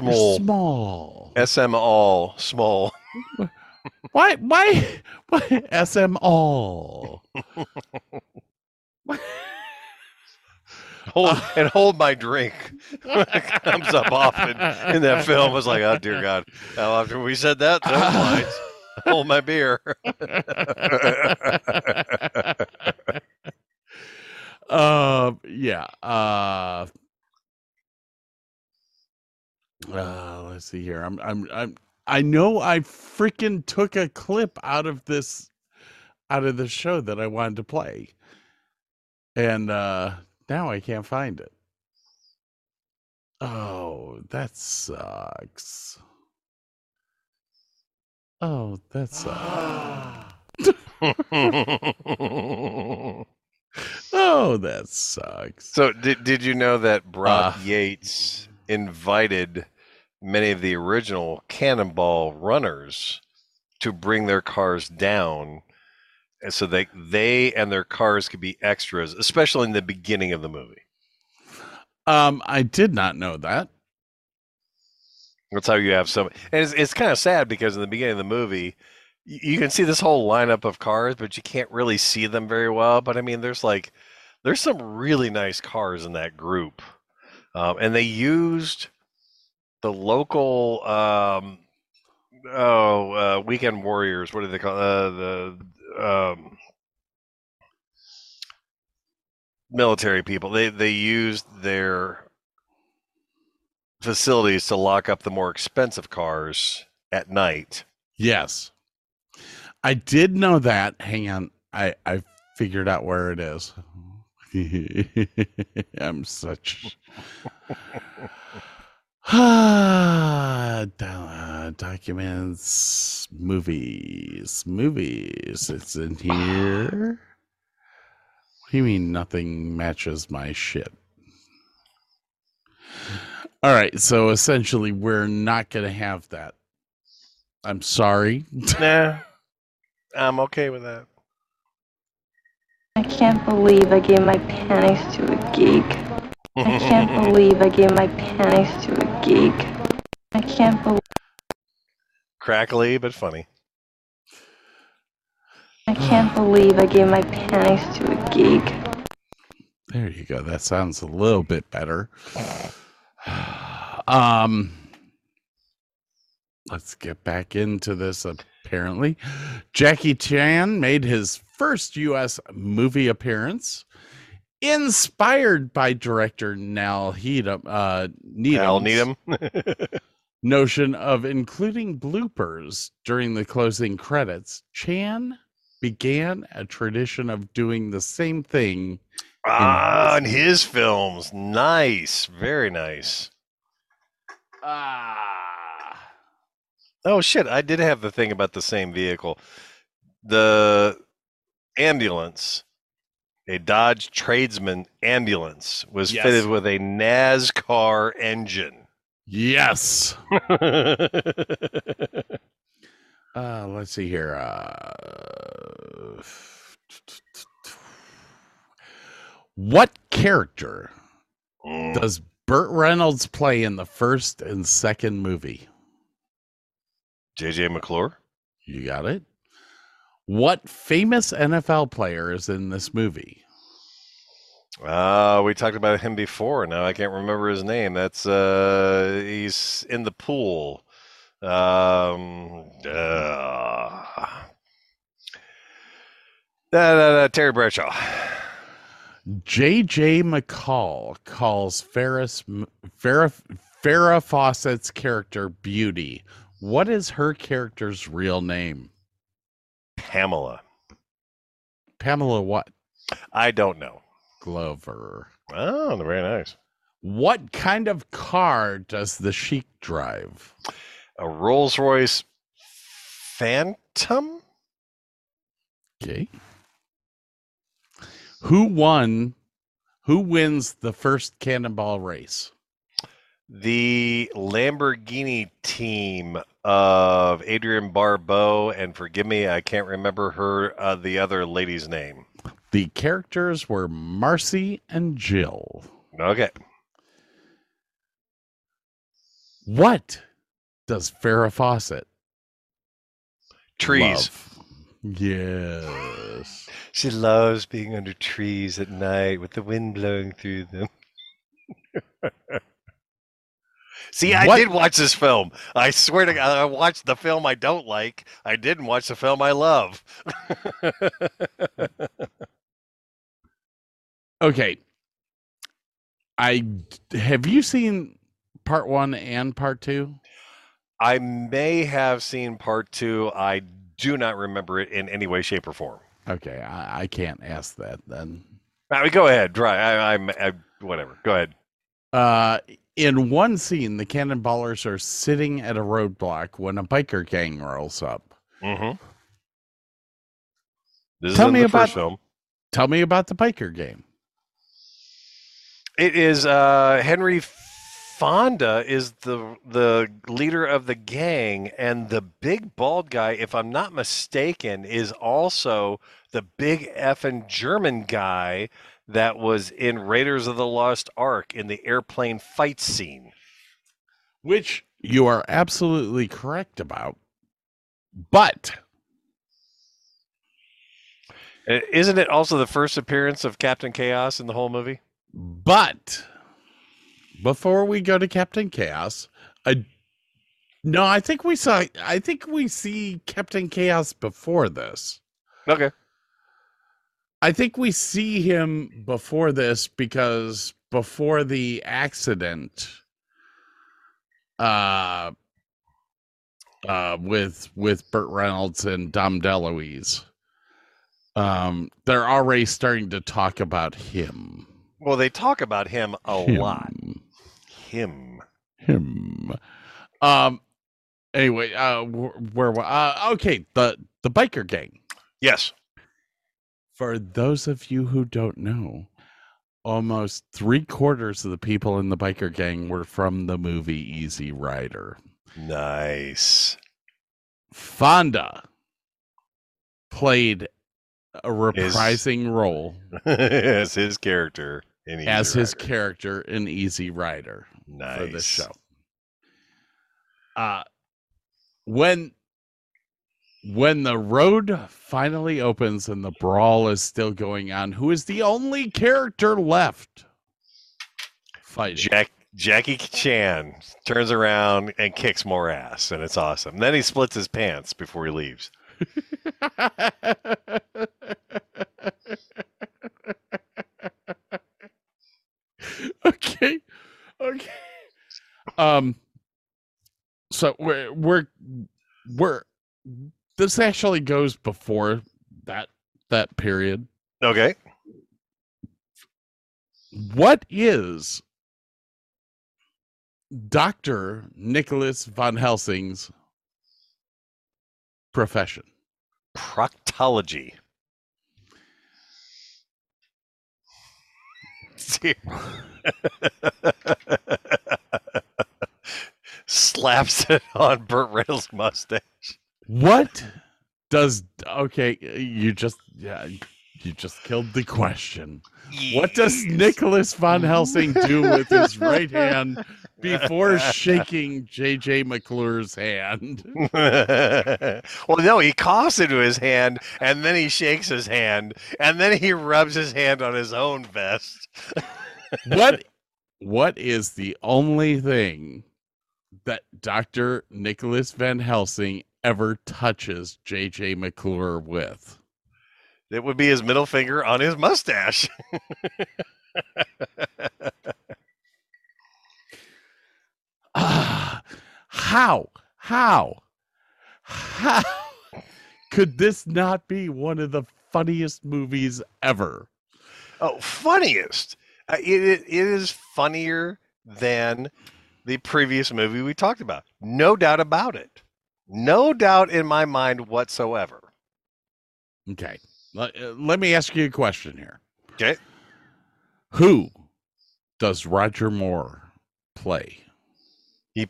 You're Small. small. SM all small. Why why why SM all? Hold and hold my drink. comes up often in that film. I was like, oh dear God. How often we said that? Those lines. Hold my beer. uh yeah. Uh uh let's see here. I'm I'm I'm I know I freaking took a clip out of this out of the show that I wanted to play. And uh now I can't find it. Oh, that sucks. Oh, that sucks. oh, that sucks. so did did you know that Brock Uh. Yates invited many of the original Cannonball runners to bring their cars down and so they they and their cars could be extras, especially in the beginning of the movie. Um, I did not know that. That's how you have some, and it's, it's kind of sad because in the beginning of the movie, you can see this whole lineup of cars, but you can't really see them very well. But I mean, there's like, there's some really nice cars in that group, um, and they used the local, um, oh, uh, weekend warriors. What do they call uh, the um, military people? They they used their facilities to lock up the more expensive cars at night. Yes. I did know that. Hang on. I I figured out where it is. I'm such Uh, documents movies movies it's in here. What do you mean nothing matches my shit? All right so essentially we're not gonna have that. I'm sorry. Nah, I'm okay with that. I can't believe I gave my panties to a geek. I can't believe I gave my panties to a geek. I can't believe Crackly but funny. I can't believe I gave my panties to a geek. There you go. That sounds a little bit better. Um let's get back into this apparently. Jackie Chan made his first US movie appearance inspired by director Nal Needham uh Al Needham's Needham. notion of including bloopers during the closing credits. Chan began a tradition of doing the same thing ah, his films. Nice. Very nice. Ah. Oh shit, I did have the thing about the same vehicle. The ambulance, a Dodge Tradesman ambulance, was Yes. fitted with a NASCAR engine. Yes. Uh, let's see here. Uh, what character Mm. does Burt Reynolds play in the first and second movie? JJ McClure? You got it. What famous NFL player is in this movie? Uh, we talked about him before. Now I can't remember his name. That's uh, he's in the pool. Um, uh, da, da, Terry Bradshaw. J.J. McCall calls Ferris Farrah, Farrah Fawcett's character Beauty. What is her character's real name? Pamela. Pamela what? I don't know. Glover. Oh, very nice. What kind of car does the Sheik drive? A Rolls Royce Phantom. Okay. Who won? Who wins the first cannonball race? The Lamborghini team of Adrienne Barbeau, and forgive me, I can't remember her uh, the other lady's name. The characters were Marcy and Jill. Okay. What does Farrah Fawcett Trees. love? Yes. She loves being under trees at night with the wind blowing through them. See, I What- did watch this film. I swear to God, I watched the film I don't like. I didn't watch the film I love. Okay. I have you seen part one and part two? I may have seen part two. I do not remember it in any way, shape, or form. Okay, I, I can't ask that then. Mean, go ahead. Try. I, I'm. I, whatever. Go ahead. Uh, in one scene, the cannonballers are sitting at a roadblock when a biker gang rolls up. Mm-hmm. This Tell is me the about- first film. Tell me about the biker gang. It is uh, Henry Fonda is the the leader of the gang, and the big bald guy, if I'm not mistaken, is also the big effing German guy that was in Raiders of the Lost Ark in the airplane fight scene. Which you are absolutely correct about. But Isn't it also the first appearance of Captain Chaos in the whole movie? but before we go to Captain Chaos, I no, I think we saw I think we see Captain Chaos before this. Okay. I think we see him before this because before the accident uh uh with with Burt Reynolds and Dom DeLuise um they're already starting to talk about him Well, they talk about him a Him. lot. Him. him um anyway uh wh- where wa- uh okay the the biker gang Yes. For those of you who don't know, almost three quarters of the people in the biker gang were from the movie Easy Rider. Nice. Fonda played a reprising role as his character in Easy as his Rider. character in Easy Rider nice. for this show. Uh when when the road finally opens and the brawl is still going on, who is the only character left fighting? Jack Jackie Chan turns around and kicks more ass, and it's awesome. Then he splits his pants before he leaves. okay. Okay. Um so we're we're we're this actually goes before that that period. Okay. What is Dr. Nicholas von Helsing's profession? Proctology. Slaps it on Burt Reynolds' mustache. What does okay, you just yeah, you just killed the question. What does Nicholas von Helsing do with his right hand before shaking JJ McClure's hand? well, no, he coughs into his hand, and then he shakes his hand, and then he rubs his hand on his own vest. what what is the only thing that Dr. Nicholas Van Helsing ever touches JJ McClure with? It would be his middle finger on his mustache. Ah, how? How? How could this not be one of the funniest movies ever? Oh, funniest! Uh, it, it it is funnier than the previous movie we talked about. No doubt about it. No doubt in my mind whatsoever. Okay. Let, uh, let me ask you a question here. Okay. Who does Roger Moore play? He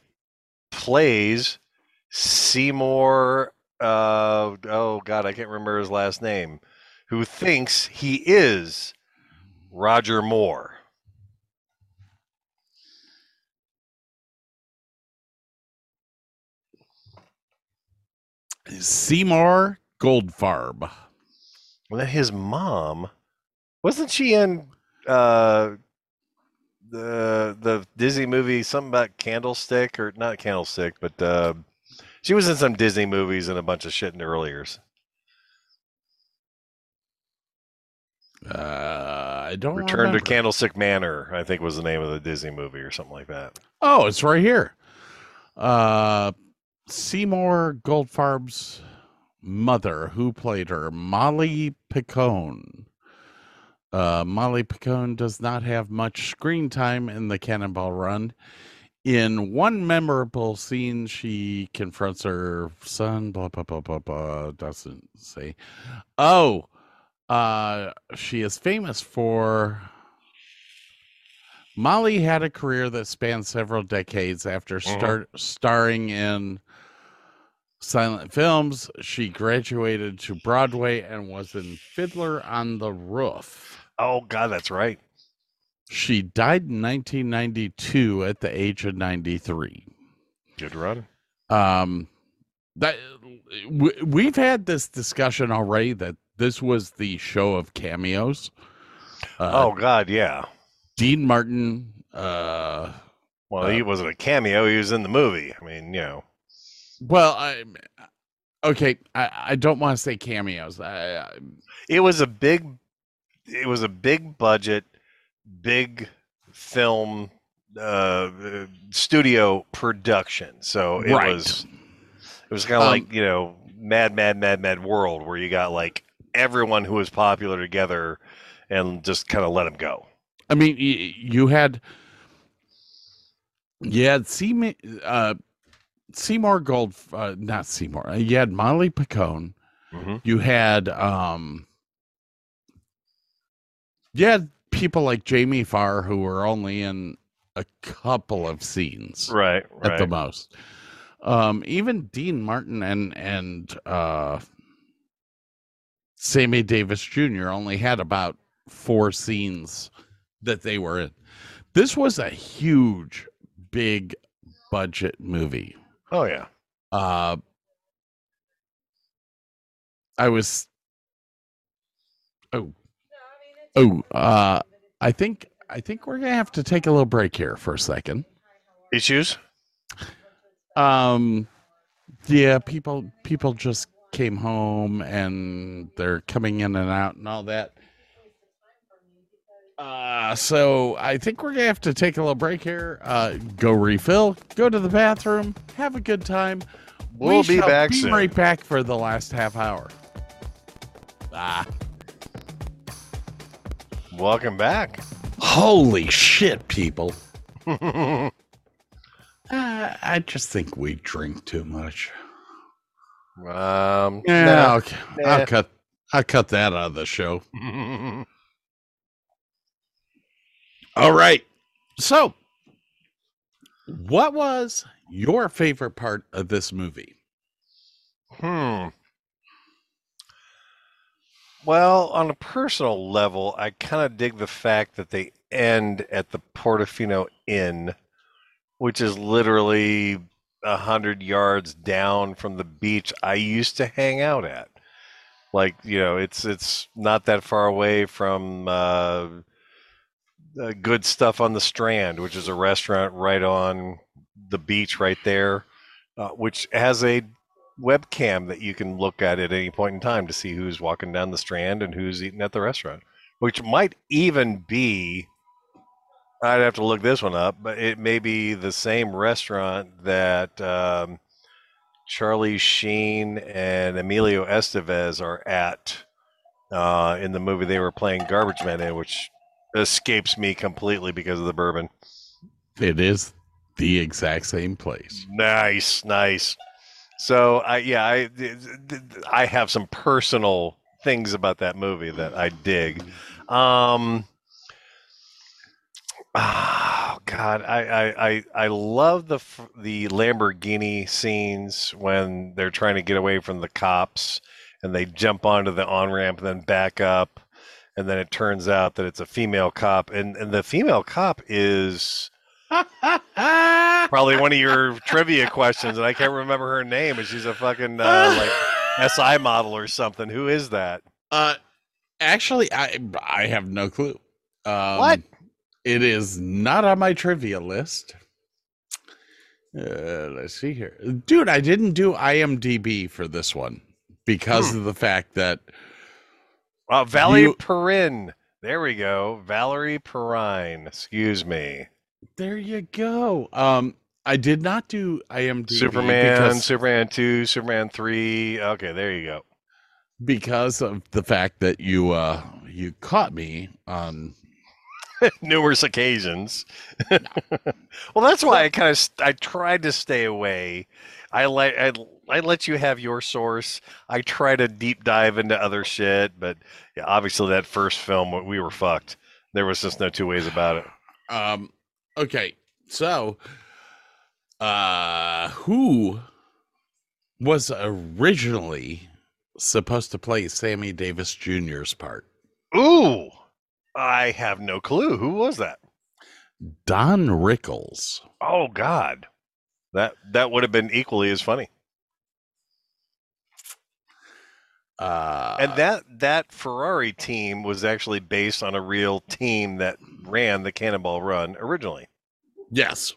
plays Seymour. Uh, oh God, I can't remember his last name. Who thinks he is Roger Moore? Seymour Goldfarb. Well, then his mom wasn't she in uh, the the Disney movie something about Candlestick or not Candlestick, but uh, she was in some Disney movies and a bunch of shit in the earliers. Uh, I don't Return remember. to Candlestick Manor, I think was the name of the Disney movie or something like that. Oh, it's right here. Uh, Seymour Goldfarb's mother, who played her, Molly Picon. Uh, Molly Picon does not have much screen time in the Cannonball Run. In one memorable scene, she confronts her son. Blah blah blah blah blah. Doesn't say. Oh, uh, she is famous for Molly had a career that spanned several decades after Mhm. start starring in silent films. She graduated to Broadway and was in Fiddler on the Roof. Oh God, that's right. She died in 1992 at the age of 93. Good run. Um, that we, we've had this discussion already that this was the show of cameos. Uh, oh God, yeah. Dean Martin. Uh, Well, he wasn't a cameo; he was in the movie. I mean, you know. Well, I okay. I, I don't want to say cameos. I, I, it was a big it was a big budget big film uh studio production so it Right. was it was kind of Um, like you know mad mad mad mad world where you got like everyone who was popular together and just kind of let them go I mean, y- you had Yeah, see me. uh, Seymour Gold, uh, not Seymour. uh, You had Molly Picon. Mhm. You had um, you had people like Jamie Farr who were only in a couple of scenes, right at the most. Um, even Dean Martin and and uh, Sammy Davis Jr. only had about four scenes that they were in. This was a huge, big budget movie. Oh yeah Uh, I was. Oh. Oh. Uh, I think I think we're gonna have to take a little break here for a second. issues Um, yeah, people people just came home and they're coming in and out and all that. Uh, so I think we're gonna have to take a little break here. Uh, go refill, go to the bathroom, have a good time. We'll we be back Be soon. right back for the last half hour. Ah, welcome back holy shit, people! Uh, I just think we drink too much. um Yeah. I'll, I'll cut. I'll cut that out of the show. All right. So, what was your favorite part of this movie? Hmm. Well, on a personal level, I kind of dig the fact that they end at the Portofino Inn, which is literally a hundred yards down from the beach I used to hang out at. Like you know, it's it's not that far away from uh, uh, good stuff on the Strand, which is a restaurant right on the beach right there, uh, which has a webcam that you can look at at any point in time to see who's walking down the strand and who's eating at the restaurant, which might even be. I'd have to look this one up, but it may be the same restaurant that um, Charlie Sheen and Emilio Estevez are at uh, in the movie they were playing Garbage Man in, which escapes me completely because of the bourbon. It is the exact same place. Nice, nice. So I yeah I I have some personal things about that movie that I dig. Um, oh God, I, I, I, I love the the Lamborghini scenes when they're trying to get away from the cops and they jump onto the on ramp and then back up, and then it turns out that it's a female cop, and and the female cop is probably one of your trivia questions, and I can't remember her name, and she's a fucking uh, like SI model or something. Who is that? Uh, actually, I I have no clue. Um, What? It is not on my trivia list. Uh, let's see here, dude. I didn't do IMDb for this one because Hmm. of the fact that Uh, Valerie You- Perrin. There we go. Valerie Perrine. Excuse me. there you go. Um, I did not do IMDb Superman, because, Superman 2, Superman 3. Okay, there you go. because of the fact that you uh you caught me on Numerous occasions. well, that's why I kind of I tried to stay away. I like I, I let you have your source. I try to deep dive into other shit, but yeah, obviously that first film we were fucked. There was just no two ways about it. Um. Okay. So, uh, who was originally supposed to play Sammy Davis Jr.'s part? Ooh, I have no clue. Who was that? Don Rickles. Oh God, that that would have been equally as funny. Uh, and that that Ferrari team was actually based on a real team that ran the Cannonball Run originally. yes.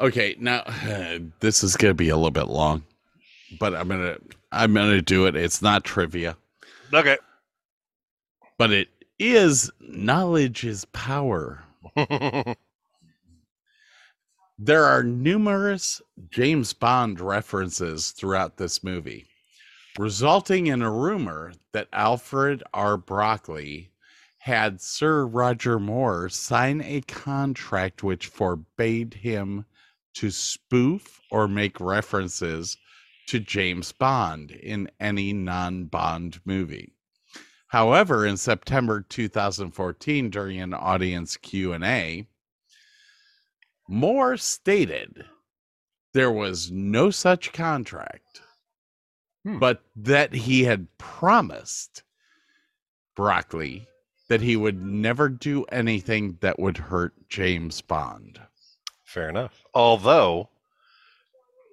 Okay. Now, this is gonna be a little bit long, but I'm gonna I'm gonna do it. It's not trivia, Okay. but it is knowledge is power. There are numerous James Bond references throughout this movie, resulting in a rumor that Albert R. Broccoli had Sir Roger Moore sign a contract which forbade him to spoof or make references to James Bond in any non-Bond movie. However, in September 2014 during an audience Q&A, Moore stated there was no such contract, Hmm. but that he had promised Broccoli that he would never do anything that would hurt James Bond. Fair enough. Although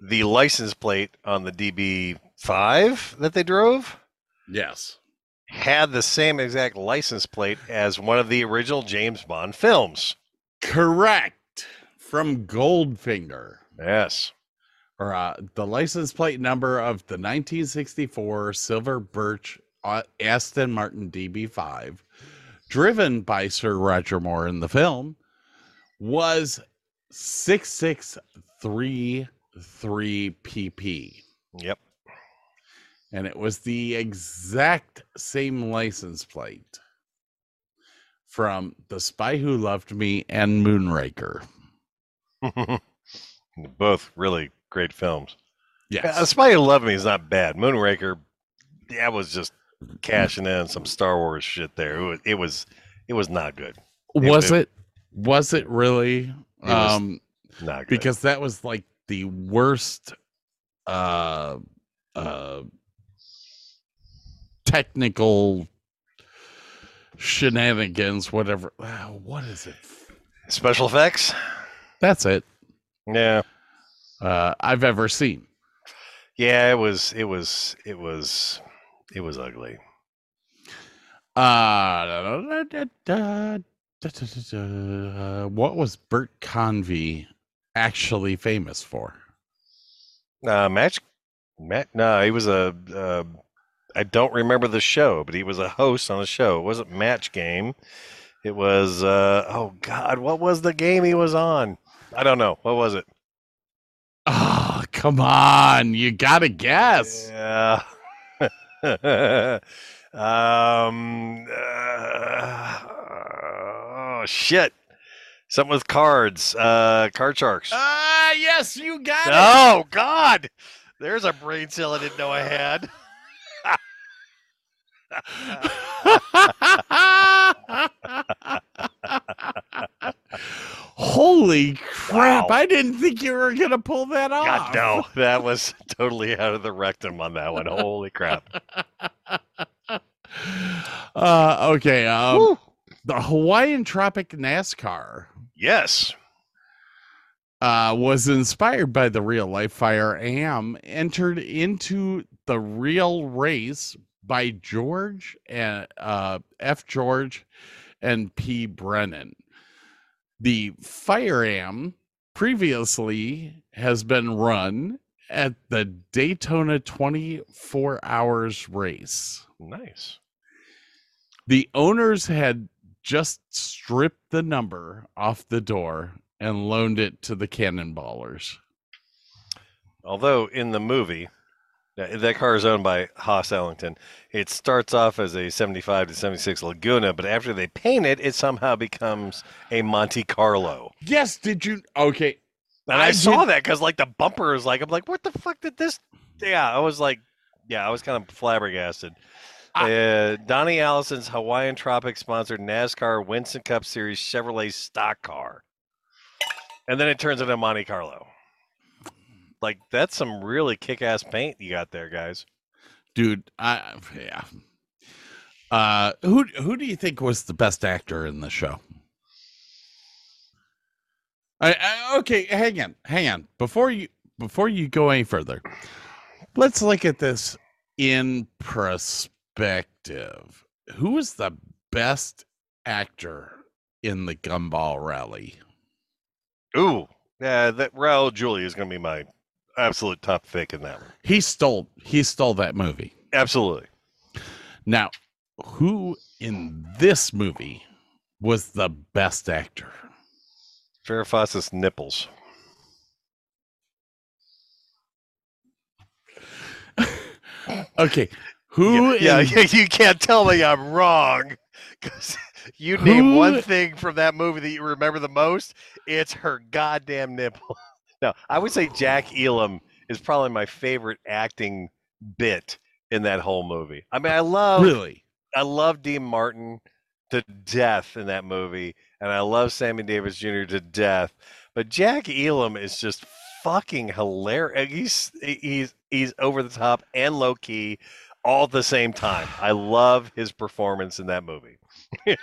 the license plate on the DB5 that they drove Yes. had the same exact license plate as one of the original James Bond films. Correct. From Goldfinger. Yes. Or uh, the license plate number of the 1964 Silver Birch uh, Aston Martin DB5, driven by Sir Roger Moore in the film, was 6633PP. Yep. And it was the exact same license plate from The Spy Who Loved Me and Moonraker. Both really great films. Yes. Yeah, Spy Who Loved Me is not bad. Moonraker, that was just cashing in some Star Wars shit there. It was it was, it was not good. was it was it really was um Not good. because that was like the worst uh uh technical shenanigans whatever ah, what is it Special effects? that's it Yeah uh, I've ever seen. Yeah, it was it was it was it was ugly. Uh, da, da, da, what was Bert Convy actually famous for? Uh, match, Matt. No, he was a. Uh, I don't remember the show, but he was a host on a show. It wasn't Match Game. It was. Uh, oh God, what was the game he was on? I don't know. What was it? Come on you gotta guess Yeah. um. uh, oh shit! Something with cards. Uh, card sharks. ah yes you got it oh God! There's a brain cell I didn't know I had. Holy crap! Wow. I didn't think you were gonna pull that off. God, no, that was totally out of the rectum on that one. Holy crap! Uh, okay. Um, the Hawaiian Tropic NASCAR Yes. uh, was inspired by the real life Fire Am, entered into the real race by George and uh, F. George and P. Brennan. The Fire Am previously has been run at the Daytona 24 hours race. Nice. The owners had just stripped the number off the door and loaned it to the Cannonballers. Although in the movie, that that car is owned by Hoss Ellington. It starts off as a 75 to 76 Laguna, but after they paint it, it somehow becomes a Monte Carlo. Yes, did you? Okay. And I, I saw did- that because like the bumper is like I'm like, what the fuck did this? Yeah, I was like, yeah, I was kind of flabbergasted. uh, Donnie Allison's Hawaiian Tropic sponsored NASCAR Winston Cup Series Chevrolet stock car, and then it turns into Monte Carlo. Like that's some really kick-ass paint you got there, guys. Dude, I yeah. Uh who who do you think was the best actor in the show? I, I okay, hang on, hang on. Before you before you go any further, let's look at this in perspective. Who was the best actor in the Gumball Rally? Ooh, yeah, that Raul Julia is going to be my absolute top pick in that one. He stole he stole that movie. Absolutely. Now, who in this movie was the best actor? Farrah nipples. Okay, who? Yeah, in- yeah, you can't tell me I'm wrong. Because you name one thing from that movie that you remember the most, it's her goddamn nipple. No, I would say Jack Elam is probably my favorite acting bit in that whole movie. I mean, I love really? I love Dean Martin to death in that movie, and I love Sammy Davis Jr. to death. But Jack Elam is just fucking hilarious. He's he's he's over the top and low key all at the same time. I love his performance in that movie.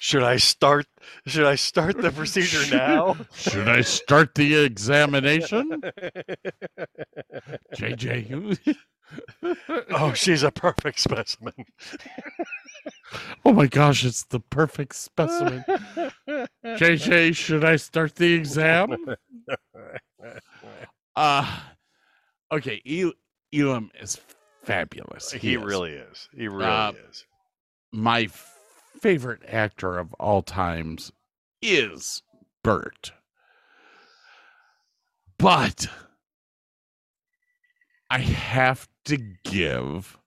should I start? Should I start the procedure now? Should I start the examination? JJ. oh, she's a perfect specimen. oh my gosh, it's the perfect specimen. JJ, should I start the exam? Uh okay, El- Elam is fabulous. He is. really is. He really Uh, is. My favorite actor of all times is Bert. But I have to give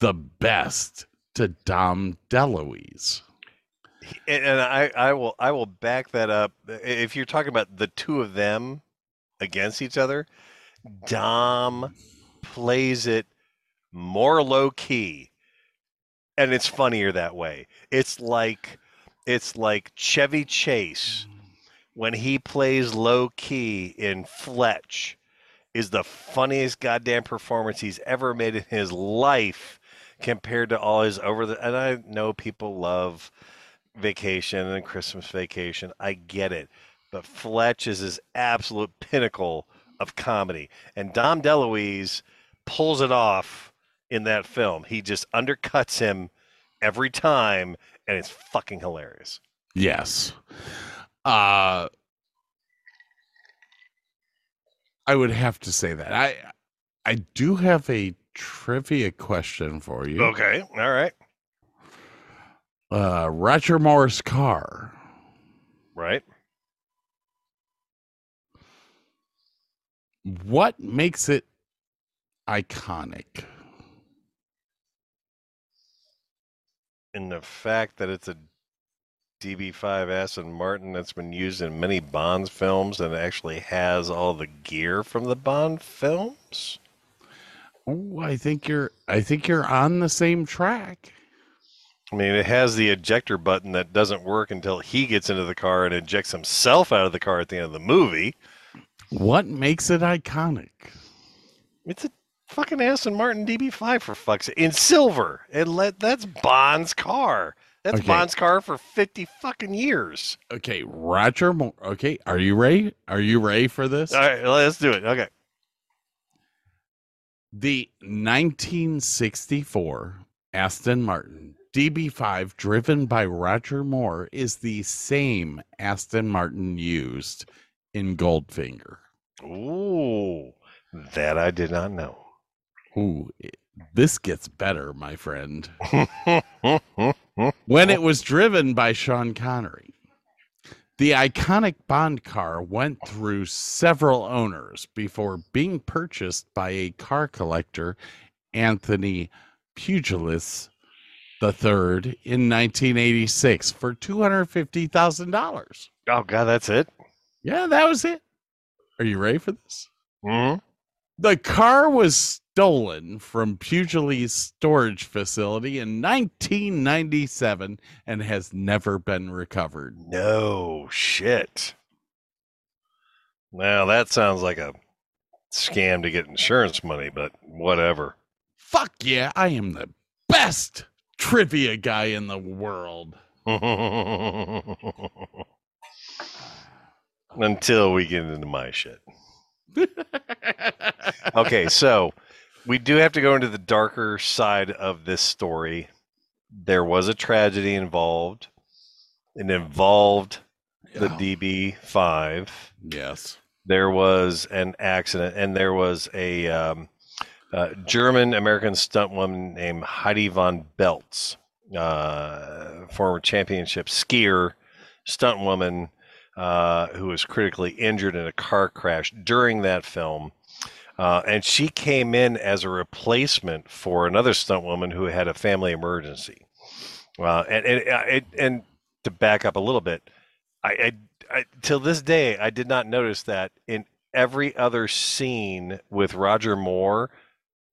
the best to Dom DeLuise. and, I, I will I will back that up. If you're talking about the two of them against each other, Dom plays it more low key, and it's funnier that way. It's like it's like Chevy Chase when he plays low key in Fletch is the funniest goddamn performance he's ever made in his life compared to all his over the and I know people love vacation and Christmas vacation. I get it. But Fletch is his absolute pinnacle of comedy. And Dom DeLuise pulls it off in that film. He just undercuts him every time and it's fucking hilarious. Yes. Uh I would have to say that. I I do have a trivia question for you. Okay. All right. Uh Roger Moore's car. Right. What makes it iconic? In the fact that it's a DB5 Aston Martin that's been used in many Bond films and actually has all the gear from the Bond films. Oh, I think you're I think you're on the same track. I mean, it has the ejector button that doesn't work until he gets into the car and ejects himself out of the car at the end of the movie. What makes it iconic? It's a fucking Aston Martin DB5 for fuck's sake. In silver. And let that's Bond's car. That's Okay. Bond's car for 50 fucking years. Okay, Roger Moore. Okay, are you ready? Are you ready for this? All right, let's do it. Okay. The 1964 Aston Martin DB5, driven by Roger Moore, is the same Aston Martin used in Goldfinger. Ooh, that I did not know. Ooh, it- this gets better, my friend. when it was driven by Sean Connery. The iconic Bond car went through several owners before being purchased by a car collector, Anthony Pugliese III, in 1986 for $250,000. Oh, God, that's it? Yeah, that was it. Are you ready for this? hmm The car was stolen from Pugliese storage facility in 1997 and has never been recovered. No shit. Now, that sounds like a scam to get insurance money, but whatever. Fuck yeah, I am the best trivia guy in the world. Until we get into my shit. okay, so we do have to go into the darker side of this story. There was a tragedy involved. It involved the DB5. Yes. There was an accident, and there was a um, uh, German American stunt woman named Heidi von Beltz, uh, former championship skier, stunt woman, uh, who was critically injured in a car crash during that film. Uh, and she came in as a replacement for another stunt woman who had a family emergency. Uh, and, and, uh, and to back up a little bit, I, I, I till this day I did not notice that in every other scene with Roger Moore,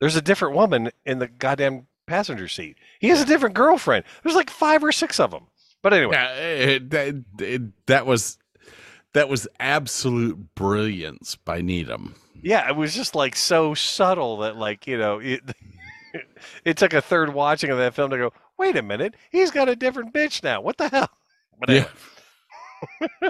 there's a different woman in the goddamn passenger seat. He has a different girlfriend. There's like five or six of them. But anyway, Yeah, it- that, it- that was that was absolute brilliance by Needham. yeah, it was just like so subtle that like you know it. It took a third watching of that film to go. Wait a minute, he's got a different bitch now. What the hell? But anyway.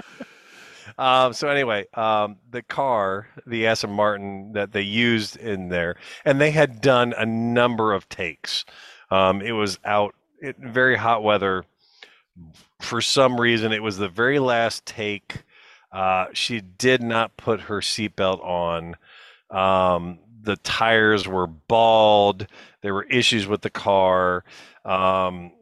Um, so anyway, um, the car, the Aston Martin that they used in there, and they had done a number of takes. Um, it was out in very hot weather. For some reason, it was the very last take. Uh, she did not put her seatbelt on. Um, the tires were bald. There were issues with the car. Um,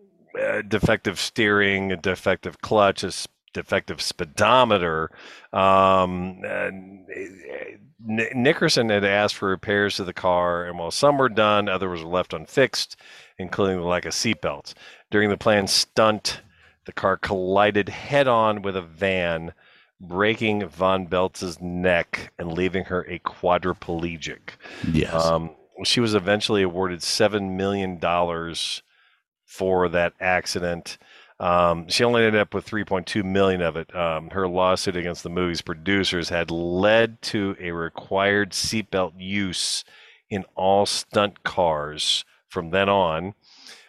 uh, defective steering, a defective clutch, a defective speedometer. Um, uh, Nickerson had asked for repairs to the car, and while some were done, others were left unfixed, including the lack of seatbelts. During the planned stunt, the car collided head on with a van, breaking Von Beltz's neck and leaving her a quadriplegic. Yes. Um, she was eventually awarded seven million dollars for that accident. Um, she only ended up with 3.2 million of it. Um, her lawsuit against the movie's producers had led to a required seatbelt use in all stunt cars from then on,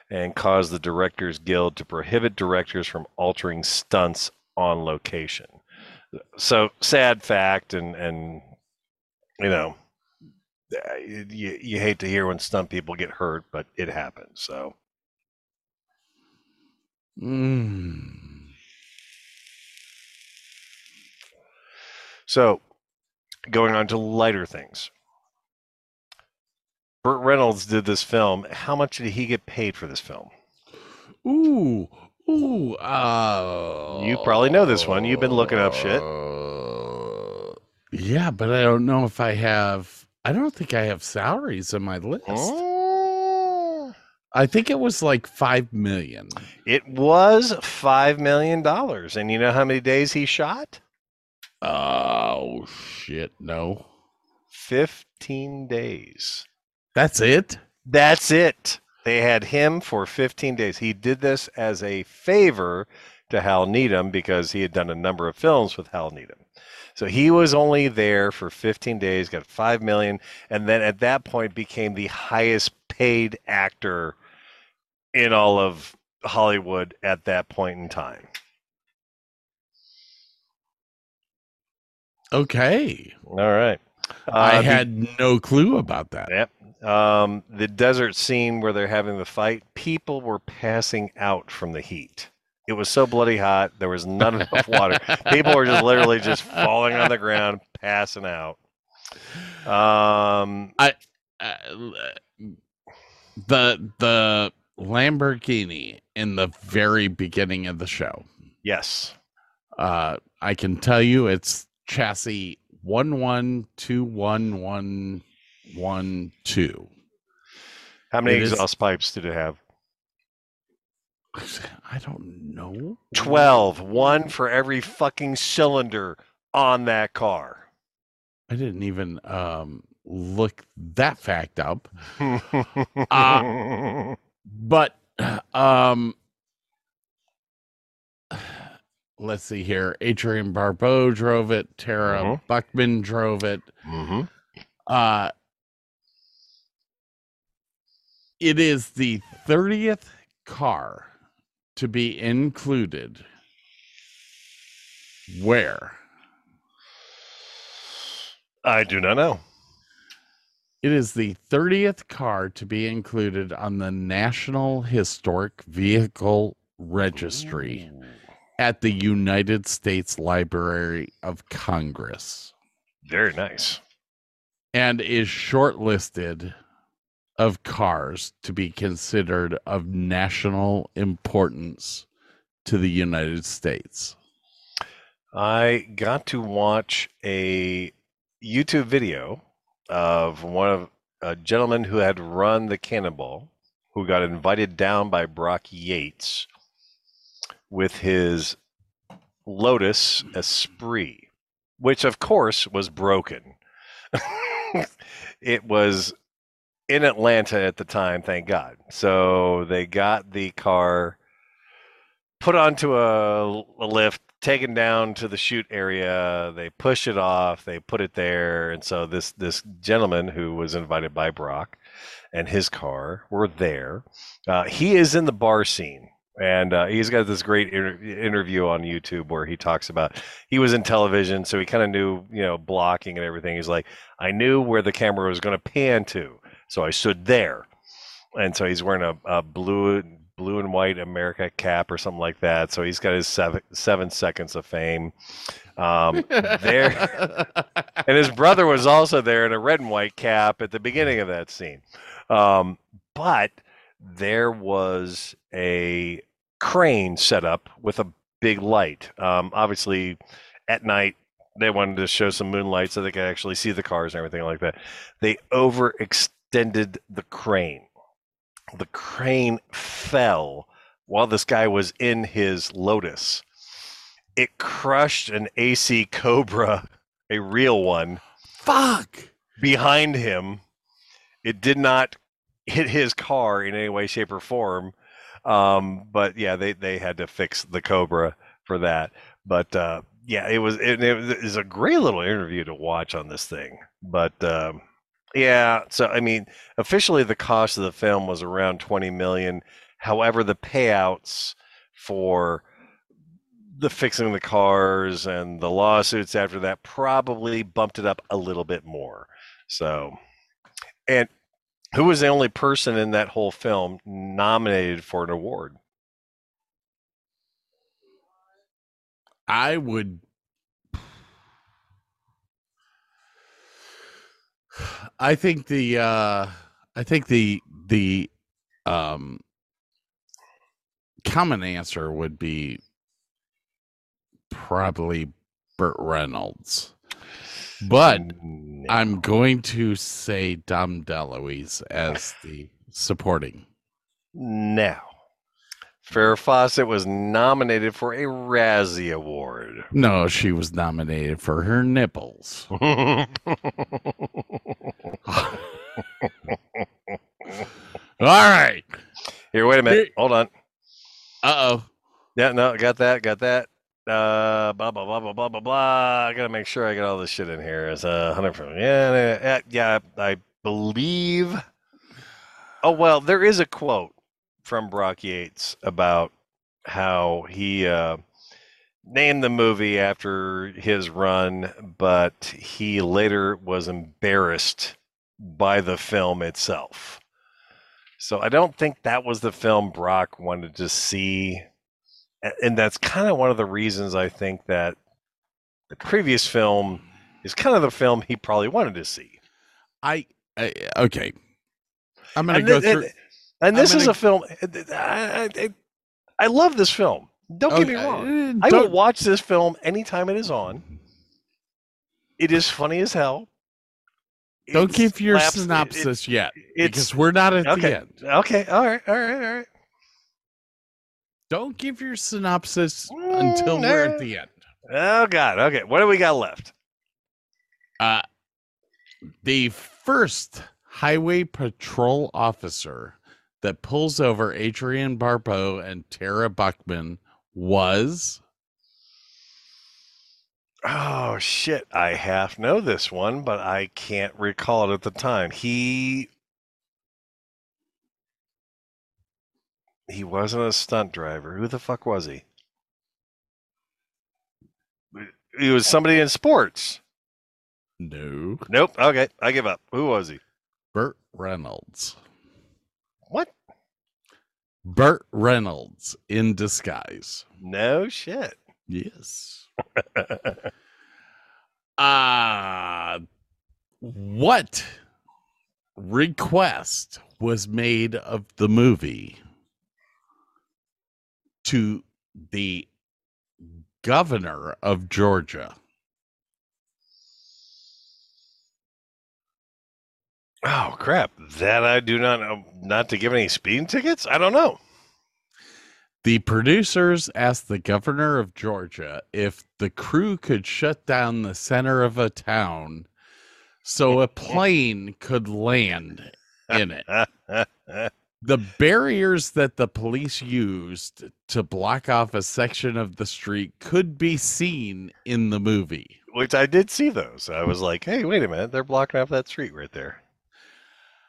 and caused the Directors Guild to prohibit directors from altering stunts on location. So sad fact, and and you know, uh, you, you hate to hear when stunt people get hurt, but it happens. So Mm. So, going on to lighter things. Burt Reynolds did this film. How much did he get paid for this film? Ooh, ooh. Uh, You probably know this one. You've been looking up shit. Yeah, but I don't know if I have. I don't think I have salaries on my list. Oh. I think it was like five million. It was five million dollars, and you know how many days he shot? Oh shit! No, Fifteen days. that's it. That's it. They had him for 15 days. He did this as a favor to Hal Needham because he had done a number of films with Hal Needham. So he was only there for 15 days, got 5 million, and then at that point became the highest paid actor in all of Hollywood at that point in time. Okay. All right. I Uh, the- had no clue about that. Yep. Um, the desert scene where they're having the fight, people were passing out from the heat. It was so bloody hot. There was not enough water. People were just literally just falling on the ground, passing out. Um, I uh, the the Lamborghini in the very beginning of the show. yes. Uh, I can tell you it's chassis one one two one one one two. How many It is- exhaust pipes did it have? I don't know. 12. One for every fucking cylinder on that car. I didn't even um look that fact up. Uh, but um let's see here. Adrienne Barbeau drove it, Tara Mhm. Buckman drove it. hmm Uh it is the 30th car to be included where I do not know. It is the 30th car to be included on the National Historic Vehicle Registry at the United States Library of Congress Very nice. and is shortlisted of cars to be considered of national importance to the United States. I got to watch a YouTube video of one of a gentleman who had run the Cannonball, who got invited down by Brock Yates with his Lotus Esprit, which of course was broken. it was in Atlanta at the time, thank God. So they got the car put onto a, a lift, taken down to the shoot area. They push it off. They put it there, and so this this gentleman who was invited by Brock and his car were there. Uh, he is in the bar scene. And uh, he's got this great inter- interview on YouTube where he talks about he was in television, so he kind of knew, you know, blocking and everything. He's like, I knew where the camera was going to pan to, so I stood there. And so he's wearing a, a blue blue and white America cap or something like that. So he's got his seven seven seconds of fame. Um, there, and his brother was also there in a red and white cap at the beginning of that scene. Um, but there was a crane set up with a big light. Um, obviously, at night they wanted to show some moonlight so they could actually see the cars and everything like that. They overextended the crane. The crane fell while this guy was in his Lotus. It crushed an AC Cobra, a real one, Fuck. behind him. It did not hit his car in any way, shape, or form. Um, but yeah, they, they had to fix the Cobra for that. But uh, yeah, it was it, it was a great little interview to watch on this thing. But um, yeah, so I mean, officially the cost of the film was around twenty million. However, the payouts for the fixing the cars and the lawsuits after that probably bumped it up a little bit more. So, and who was the only person in that whole film nominated for an award? I would. I think the uh I think the the um common answer would be probably Burt Reynolds. But I'm going to say Dom DeLuise as the supporting. Now, Farrah Fawcett was nominated for a Razzie Award. No, she was nominated for her nipples. All right. Here, wait a minute. Hold on. Uh oh. Yeah, no, got that, got that. Uh, blah blah blah blah blah blah blah. I gotta make sure I get all this shit in here. It's a hundred. Yeah, yeah, yeah. I believe. Oh well, there is a quote from Brock Yates about how he uh, named the movie after his run, but he later was embarrassed by the film itself. So I don't think that was the film Brock wanted to see. And that's kind of one of the reasons I think that the previous film is kind of the film he probably wanted to see. I, I okay. I'm gonna and go thi- through. and- and this is gonna- a film. I, I, I love this film. Don't get me wrong. uh, I will watch this film anytime it is on. It is funny as hell. Don't It give your slaps- it- it- synopsis yet it's- because we're not at okay. the end. Okay. All right. All right. All right. Don't give your synopsis until we're at the end. Oh God. Okay. What do we got left? Uh, the first highway patrol officer that pulls over Adrienne Barbeau and Tara Buckman was Oh shit! I half know this one, but I can't recall it at the time. He he wasn't a stunt driver. Who the fuck was he? He was somebody in sports. no Nope. Okay, I give up. Who was he? Burt Reynolds. What? Burt Reynolds in disguise. No shit. Yes. Uh what request was made of the movie to the governor of Georgia? Oh crap! That I do not know. Not to give any speeding tickets. I don't know. The producers asked the governor of Georgia if the crew could shut down the center of a town so a plane could land in it. The barriers that the police used to block off a section of the street could be seen in the movie. Which I did see those. I was like, hey, wait a minute. They're blocking off that street right there.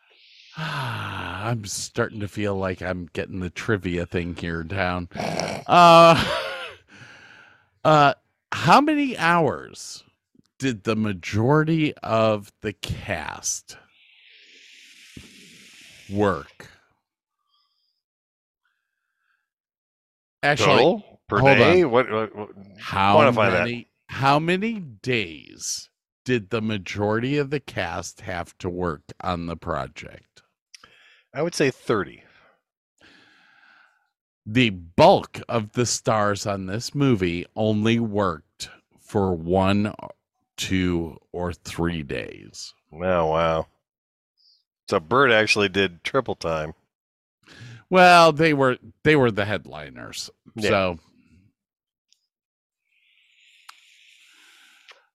I'm starting to feel like I'm getting the trivia thing here down. Uh, uh, how many hours did the majority of the cast work? Actually, Total per hold day. on. What, what, what? How quantify that. many? How many days did the majority of the cast have to work on the project? I would say thirty. the bulk of the stars on this movie only worked for one, two, or three days. Oh wow. So Bird actually did triple time. Well, they were they were the headliners. Yeah. So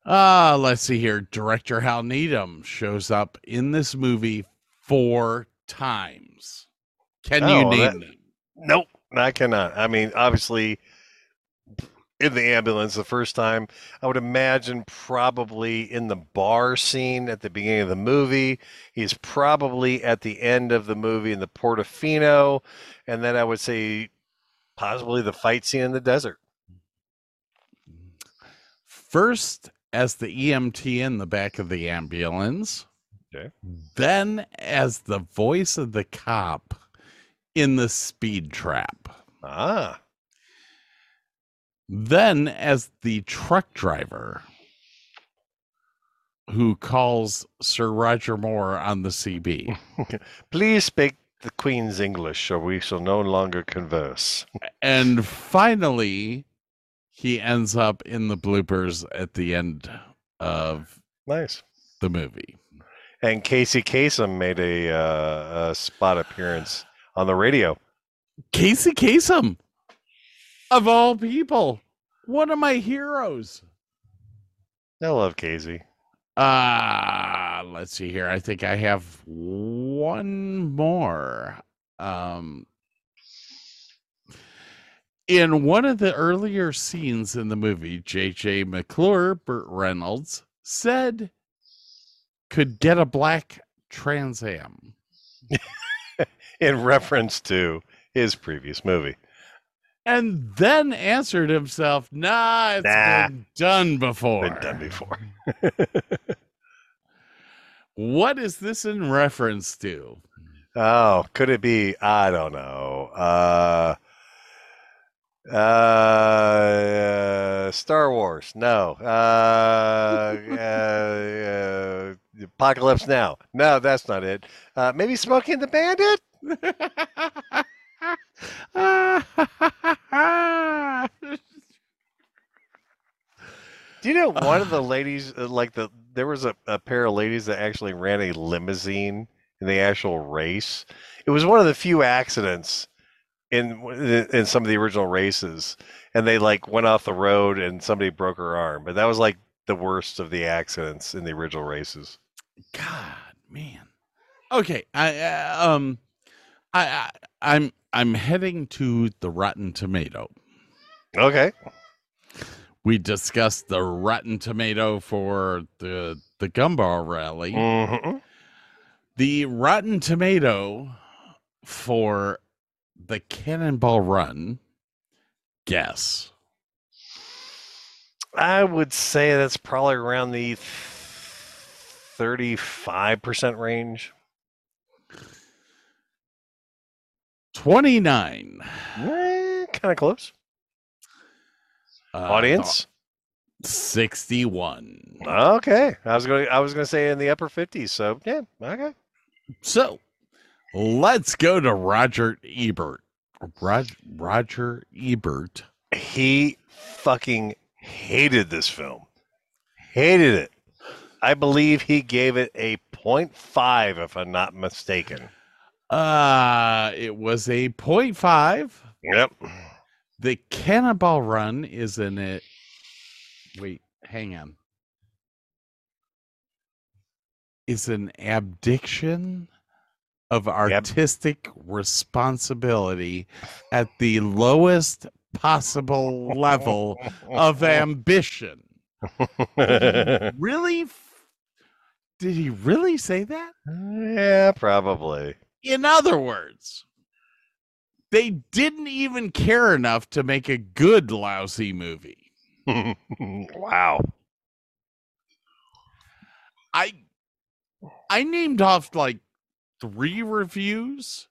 uh let's see here. Director Hal Needham shows up in this movie four times. Can you Oh, name that- them? Nope, I cannot. I mean, obviously, in the ambulance the first time, I would imagine probably in the bar scene at the beginning of the movie. He's probably at the end of the movie in the Portofino, and then I would say possibly the fight scene in the desert. First as the EMT in the back of the ambulance. Okay. Then as the voice of the cop in the speed trap. Ah, Then as the truck driver who calls Sir Roger Moore on the CB. please speak the Queen's English, or we shall no longer converse. and finally, he ends up in the bloopers at the end of Nice. the movie. And Casey Kasem made a, uh, a spot appearance on the radio. Casey Kasem, of all people, one of my heroes. I love Casey. Uh let's see here. I think I have one more. Um In one of the earlier scenes in the movie, J.J. McClure, Burt Reynolds, said could get a black Trans Am. In reference to his previous movie. And then answered himself, nah, it's Nah. been done before. Been done before. What is this in reference to? Oh, could it be? I don't know. Uh, uh, Star Wars? No. Uh, uh, uh, Apocalypse Now? No, that's not it. Uh, maybe Smokey and the Bandit? Do you know one of the ladies, uh, like the, there was a, a pair of ladies that actually ran a limousine in the actual race. It was one of the few accidents in in some of the original races, and they like went off the road and somebody broke her arm. But that was like the worst of the accidents in the original races. God, man. Okay, I uh, um, I, I I'm I'm heading to the Rotten Tomato. Okay. We discussed the Rotten Tomato for the the Gumball Rally. Mhm. The Rotten Tomato for the Cannonball Run. Guess. I would say that's probably around the thirty-five percent range. 29. kind of close. Uh, Audience. 61. Okay, I was going. I was going to say in the upper fifties. So yeah, okay. So let's go to Roger Ebert. Rog, Roger Ebert. He fucking hated this film. Hated it. I believe he gave it a 0.5, if I'm not mistaken. Uh it was a 0.5. Yep. The Cannonball Run is in it. Wait, hang on. Is an abdiction of artistic responsibility at the lowest possible level of ambition. Really? f- Did he really say that? Yeah, probably. In other words, they didn't even care enough to make a good lousy movie. wow. I I named off like three reviews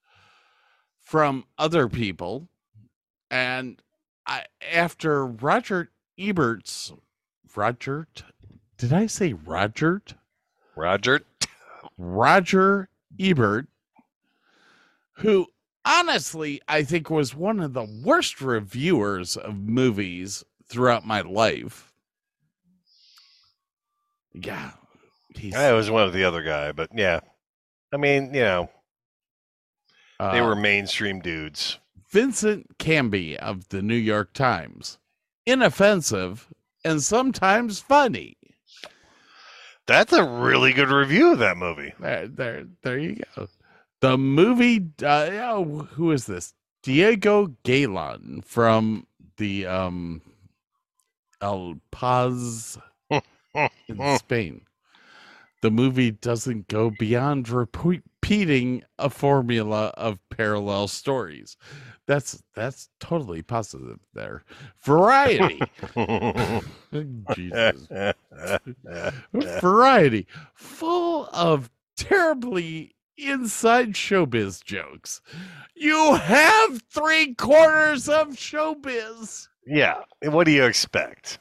from other people and I after Roger Ebert's Roger did I say Roger? Roger Roger Ebert who honestly I think was one of the worst reviewers of movies throughout my life. Yeah. He's, I was one of the other guy, but yeah. I mean, you know, they uh, were mainstream dudes. Vincent Canby of the New York Times. Inoffensive and sometimes funny. That's a really good review of that movie. There, there, there you go. The movie. Uh, oh, who is this? Diego Galán from the um, El Paz in Spain. The movie doesn't go beyond repeating a formula of parallel stories. That's that's totally positive there. Variety. Jesus. Variety. Full of terribly inside showbiz jokes. You have three quarters of showbiz. yeah. What do you expect?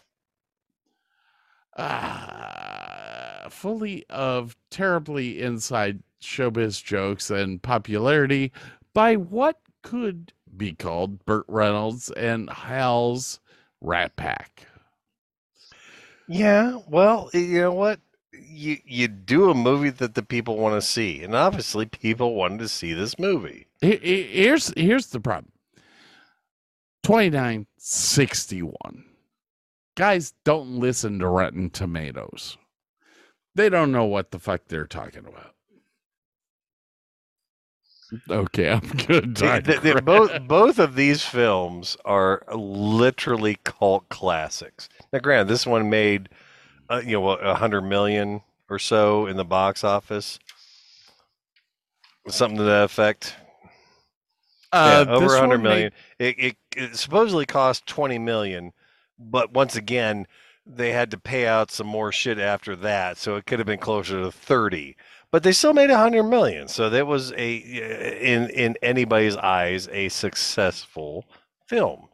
Ah, fully of terribly inside showbiz jokes and popularity by what could be called Burt Reynolds and Hal's Rat Pack. Yeah, well, you know what? You you do a movie that the people want to see, and obviously people wanted to see this movie. He- he- Here's here's the problem. 2961. Guys don't listen to Rotten Tomatoes. They don't know what the fuck they're talking about. Okay, I'm good. Both both of these films are literally cult classics. Now, granted, this one made uh, you know a hundred million or so in the box office, something to that effect. Uh, yeah, over a hundred one made- It, it it supposedly cost twenty million, but once again, they had to pay out some more shit after that, so it could have been closer to thirty. But they still made a hundred million, so that was a in in anybody's eyes a successful film.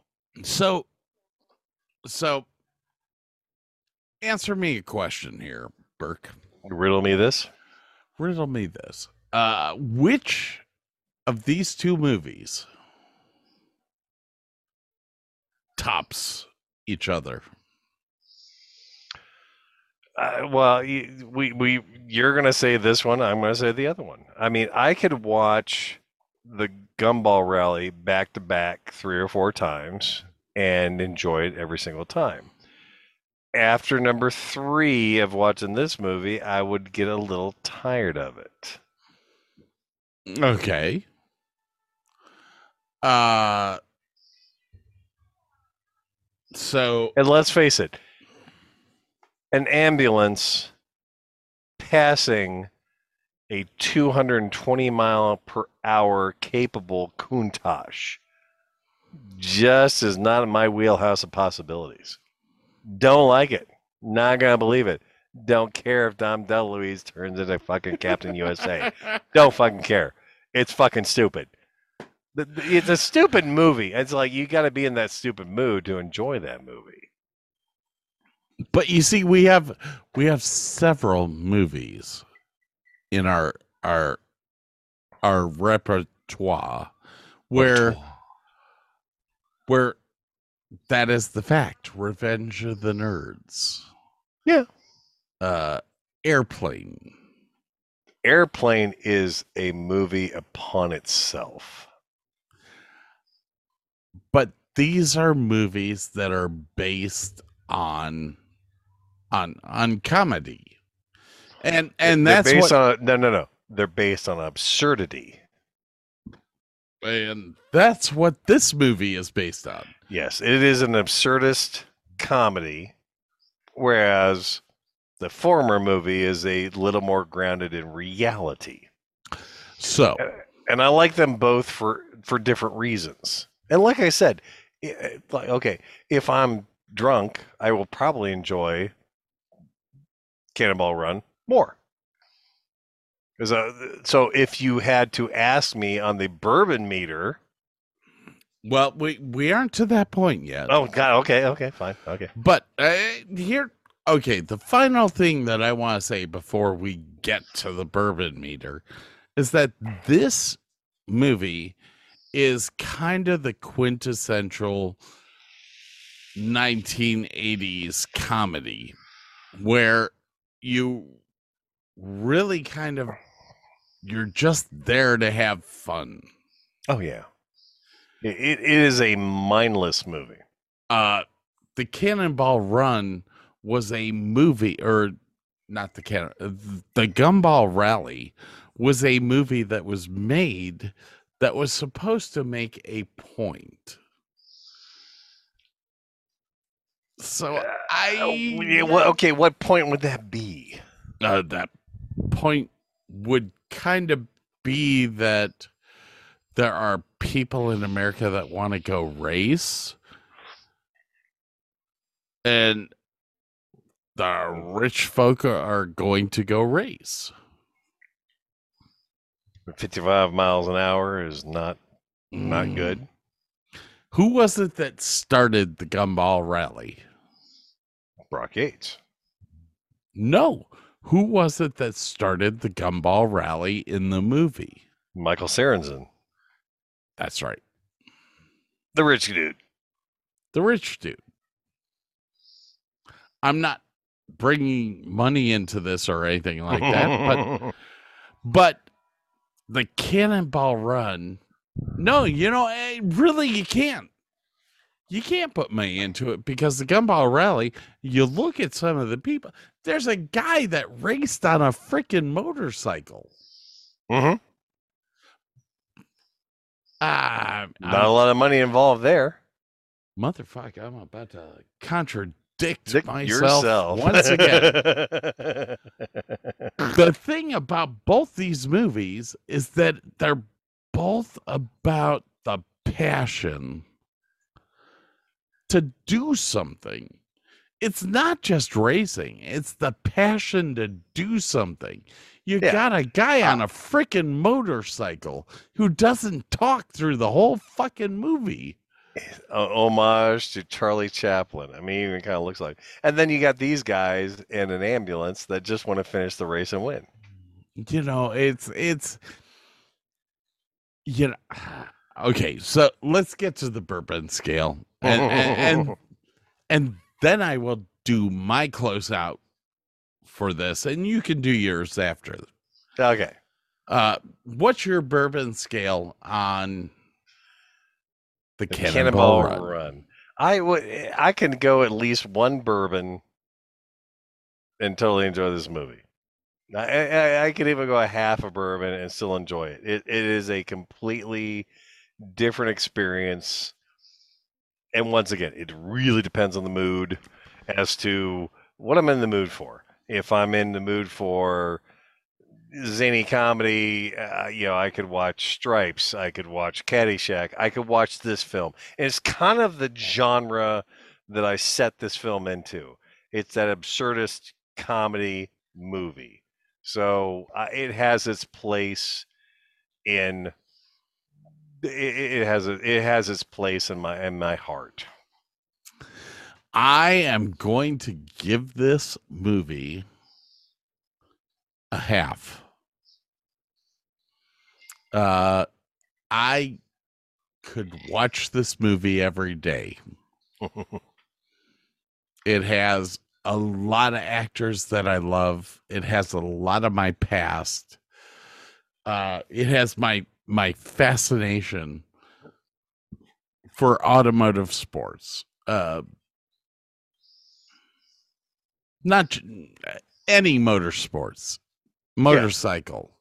So, so answer me a question here, Burke. Riddle me this. Riddle me this. Uh, which of these two movies tops each other? Uh, well, you, we we you're gonna say this one. I'm gonna say the other one. I mean, I could watch the Gumball Rally back to back three or four times and enjoy it every single time. After number three of watching this movie, I would get a little tired of it. Okay. Uh so And let's face it, an ambulance passing a 220 mile per hour capable Countach just is not in my wheelhouse of possibilities. Don't like it. Not gonna believe it. Don't care if Dom DeLuise turns into fucking Captain USA. Don't fucking care. It's fucking stupid. It's a stupid movie. It's like you got to be in that stupid mood to enjoy that movie. but you see we have we have several movies in our our our repertoire where where that is the fact revenge of the nerds Yeah. uh airplane Airplane is a movie upon itself. but these are movies that are based on on on comedy and and They're that's based what on no no no. They're based on absurdity. And that's what this movie is based on Yes, it is an absurdist comedy, whereas the former movie is a little more grounded in reality. so and I like them both for for different reasons. And like I said, like okay, if I'm drunk, I will probably enjoy Cannonball Run more. 'Cause, uh, so if you had to ask me on the bourbon meter, well we we aren't to that point yet oh god, okay, okay, fine, okay. But uh, here, okay, the final thing that I want to say before we get to the bourbon meter is that this movie is kind of the quintessential 1980s comedy where you really kind of you're just there to have fun. Oh yeah, it, it is a mindless movie. uh the cannonball run was a movie or not the cannon uh, the gumball rally was a movie that was made that was supposed to make a point so i Uh, well, okay, what point would that be? uh, that point would kind of be that there are people in America that want to go race, and the rich folk are going to go race. 55 miles an hour is not not mm. good. Who was it that started the Gumball Rally? Brock Yates. No. Who was it that started the Gumball Rally in the movie? Michael Sarrazin, That's right. the rich dude. the rich dude. I'm not bringing money into this or anything like that, but but the Cannonball Run, no, you know, eh, really, you can't. You can't put money into it because the Gumball Rally. You look at some of the people. There's a guy that raced on a freaking motorcycle. Mhm. Ah, Not a lot of money involved there. motherfucker! I'm about to contradict Dick myself yourself. once again. the thing about both these movies is that they're both about the passion to do something. It's not just racing, it's the passion to do something. You Yeah. got a guy uh on a freaking motorcycle who doesn't talk through the whole fucking movie. a uh, homage to Charlie Chaplin. I mean, even kind of looks like. And then you got these guys in an ambulance that just want to finish the race and win. you know it's it's you know okay so let's get to the bourbon scale and and and, and then i will do my closeout for this and you can do yours after Okay. uh what's your bourbon scale on the, The cannonball, Cannonball run? Run. I would. I can go at least one bourbon and totally enjoy this movie. I, I, I could even go a half a bourbon and still enjoy it. It it is a completely different experience. And once again, it really depends on the mood as to what I'm in the mood for. If I'm in the mood for zany comedy, uh, you know, I could watch Stripes, I could watch Caddyshack, I could watch this film. And it's kind of the genre that I set this film into. It's that absurdist comedy movie. So uh, it has its place in it, it has a, it has its place in my in my heart. I am going to give this movie a half. Uh, I could watch this movie every day. It has a lot of actors that I love. It has a lot of my past. Uh, it has my my fascination for automotive sports. Uh, not any motorsports, motorcycle,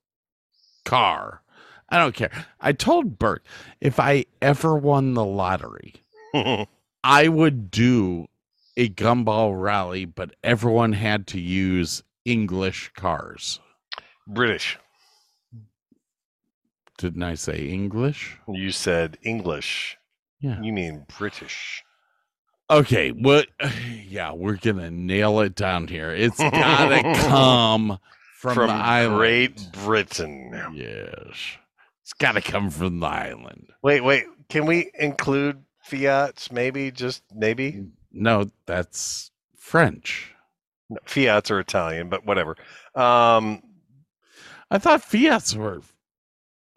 car. I don't care. I told Bert if I ever won the lottery, I would do a gumball rally, but everyone had to use English cars. British. Didn't I say English? You said English. Yeah. You mean British. Okay, what? Yeah, we're gonna nail it down here. It's gotta come from, From. Great Britain. Yes, it's gotta come from the island. Wait, wait. Can we include Fiats? Maybe, just maybe. No, that's French. No, Fiats are Italian, but whatever. Um, I thought Fiats were.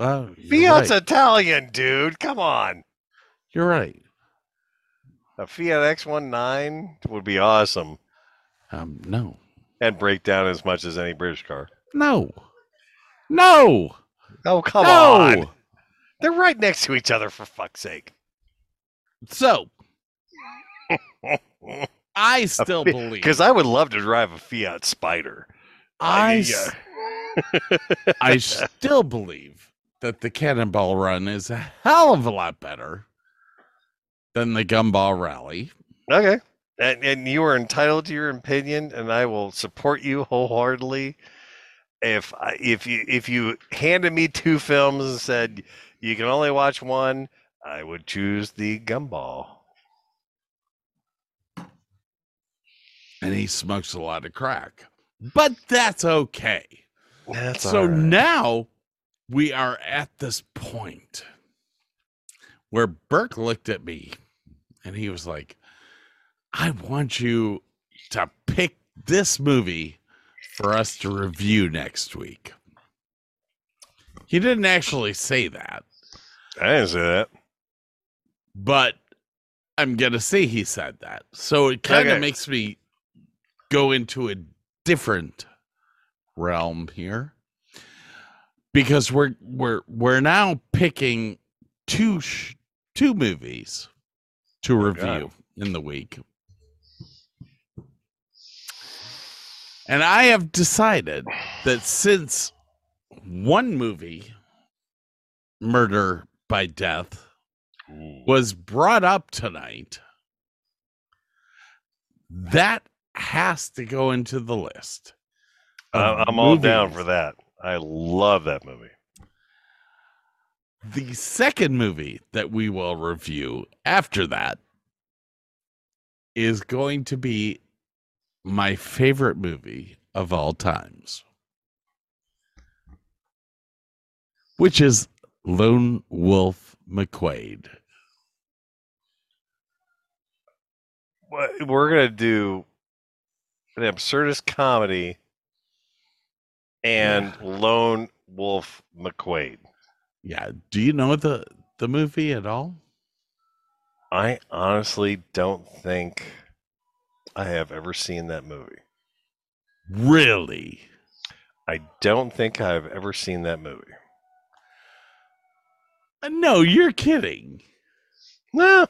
Oh, Fiat's right. Italian, dude. Come on. You're right. A Fiat X19 would be awesome Um, no, and break down as much as any British car. no, no. Oh, come No! on. They're right next to each other, for fuck's sake. So I still believe Because I would love to drive a Fiat Spider. I, Uh, s- I still believe that the Cannonball Run is a hell of a lot better than the Gumball Rally. Okay. And, and you are entitled to your opinion, and I will support you wholeheartedly. If I, if you if you handed me two films and said you can only watch one, I would choose the Gumball. And he smokes a lot of crack. But that's okay. That's so right. now we are at this point where Burke looked at me and he was like, I want you to pick this movie for us to review next week. He didn't actually say that, I didn't say that. but I'm going to say he said that. So it kind of Okay. makes me go into a different realm here because we're we're we're now picking two sh- two movies to Oh, review in the week. And I have decided that since one movie, Murder by death was brought up tonight, that has to go into the list. I- I'm all down for that. I love that movie. The second movie that we will review after that is going to be my favorite movie of all times, which is Lone Wolf McQuade. We're gonna do an absurdist comedy and Lone Wolf McQuade. Yeah. Do you know the the movie at all? I honestly don't think I have ever seen that movie. Really? I don't think I've ever seen that movie. Uh, No, you're kidding. No,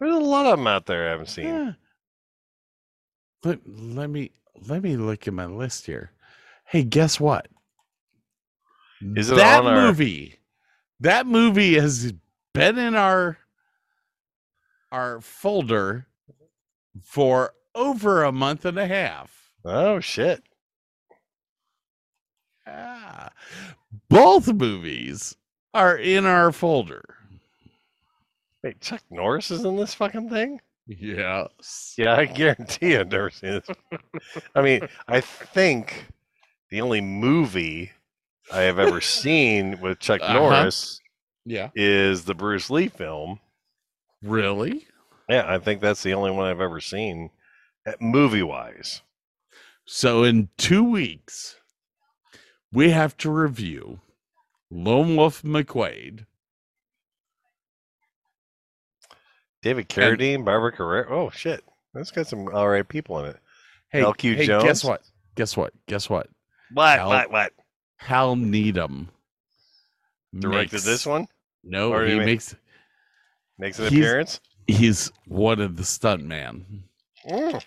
there's a lot of them out there I haven't seen. Yeah. Let, let me let me look at my list here. Hey, guess what? Is it that on our- movie? That movie has been in our our folder for over a month and a half. Oh shit! Ah, both movies are in our folder. Wait, Chuck Norris is in this fucking thing? Yes. Yeah, I guarantee I've never seen this. I mean, I think the only movie I have ever seen with Chuck Uh-huh. Norris Yeah. is the Bruce Lee film. Really? Yeah, I think that's the only one I've ever seen, movie wise. So in two weeks, we have to review Lone Wolf McQuade. David Carradine, Barbara Carrera. Oh shit, that's got some all right people in it. Hey, LQ hey, Jones. guess what? Guess what? Guess what? What? Hal- What? What? Hal Needham Directed makes- this one? No, Or he makes Makes an he's- appearance. He's one of the stuntman, Mm.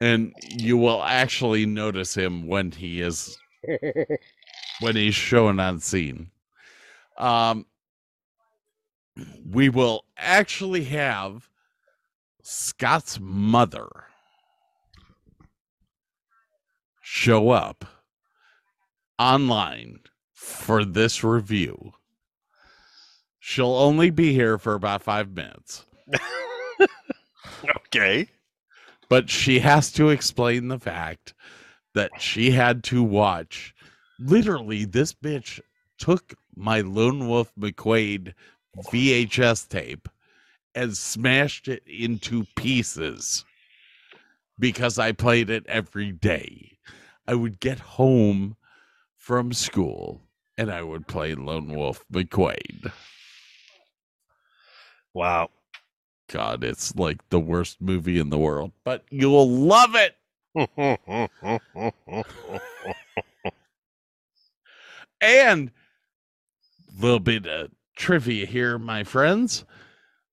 and you will actually notice him when he is when he's shown on scene. Um, we will actually have Scott's mother show up online for this review. She'll only be here for about five minutes, okay. but she has to explain the fact that she had to watch. Literally, this bitch took my Lone Wolf McQuade VHS tape and smashed it into pieces because I played it every day. I would get home from school and I would play Lone Wolf McQuade. Wow. God, it's like the worst movie in the world, but you'll love it. And a little bit of trivia here, my friends.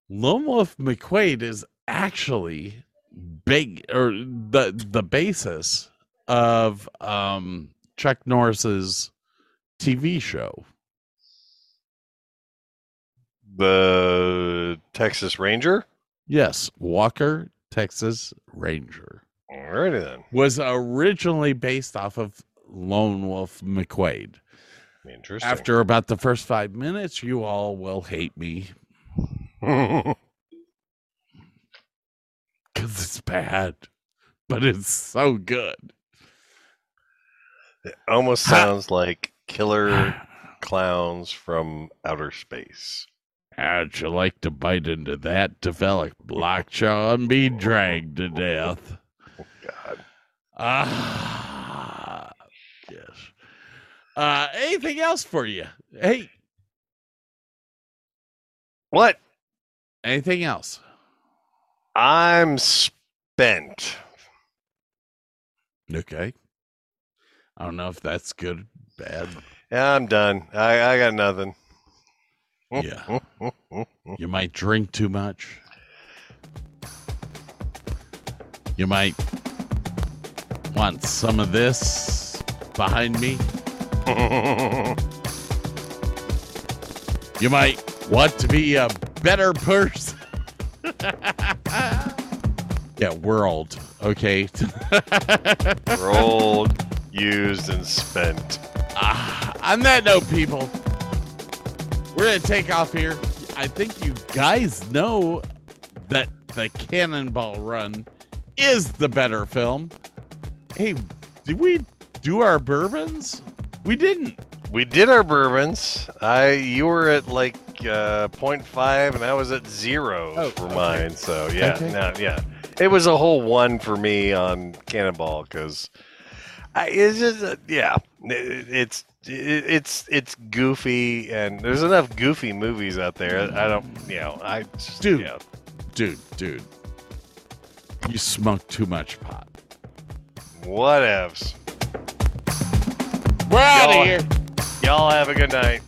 Lone Wolf McQuade is actually big or the the basis of um Chuck Norris's TV show. the Texas Ranger. Yes, Walker, Texas Ranger. Alrighty then. Was originally based off of Lone Wolf McQuade. Interesting. After about the first five minutes, you all will hate me because it's bad, but it's so good. It almost sounds like killer clowns from outer space. How'd you like to bite into that, develop lockjaw, and be dragged to death? Oh, God. Ah, yes. Uh, anything else for you? Hey, What? anything else? I'm spent. Okay. I don't know if that's good, bad. Yeah, I'm done. I, I got nothing. Yeah. You might drink too much. You might want some of this behind me. You might Want to be a better person? yeah, we're. Okay. We're old, used, and spent. Ah, on that note, people, we're gonna take off here. I think you guys know that the Cannonball Run is the better film. Hey, did we do our bourbons? We didn't. We did our bourbons. I you were at like uh, 0.5 and I was at zero Oh, for okay. mine. So yeah, Okay. no, yeah, it was a whole one for me on Cannonball because it's just uh, yeah, it, it's it, it's it's goofy and there's enough goofy movies out there. I don't, you know, I just, Dude. yeah. Dude, dude. You smoke too much pot. whatevs. We're out of here. Y'all have a good night.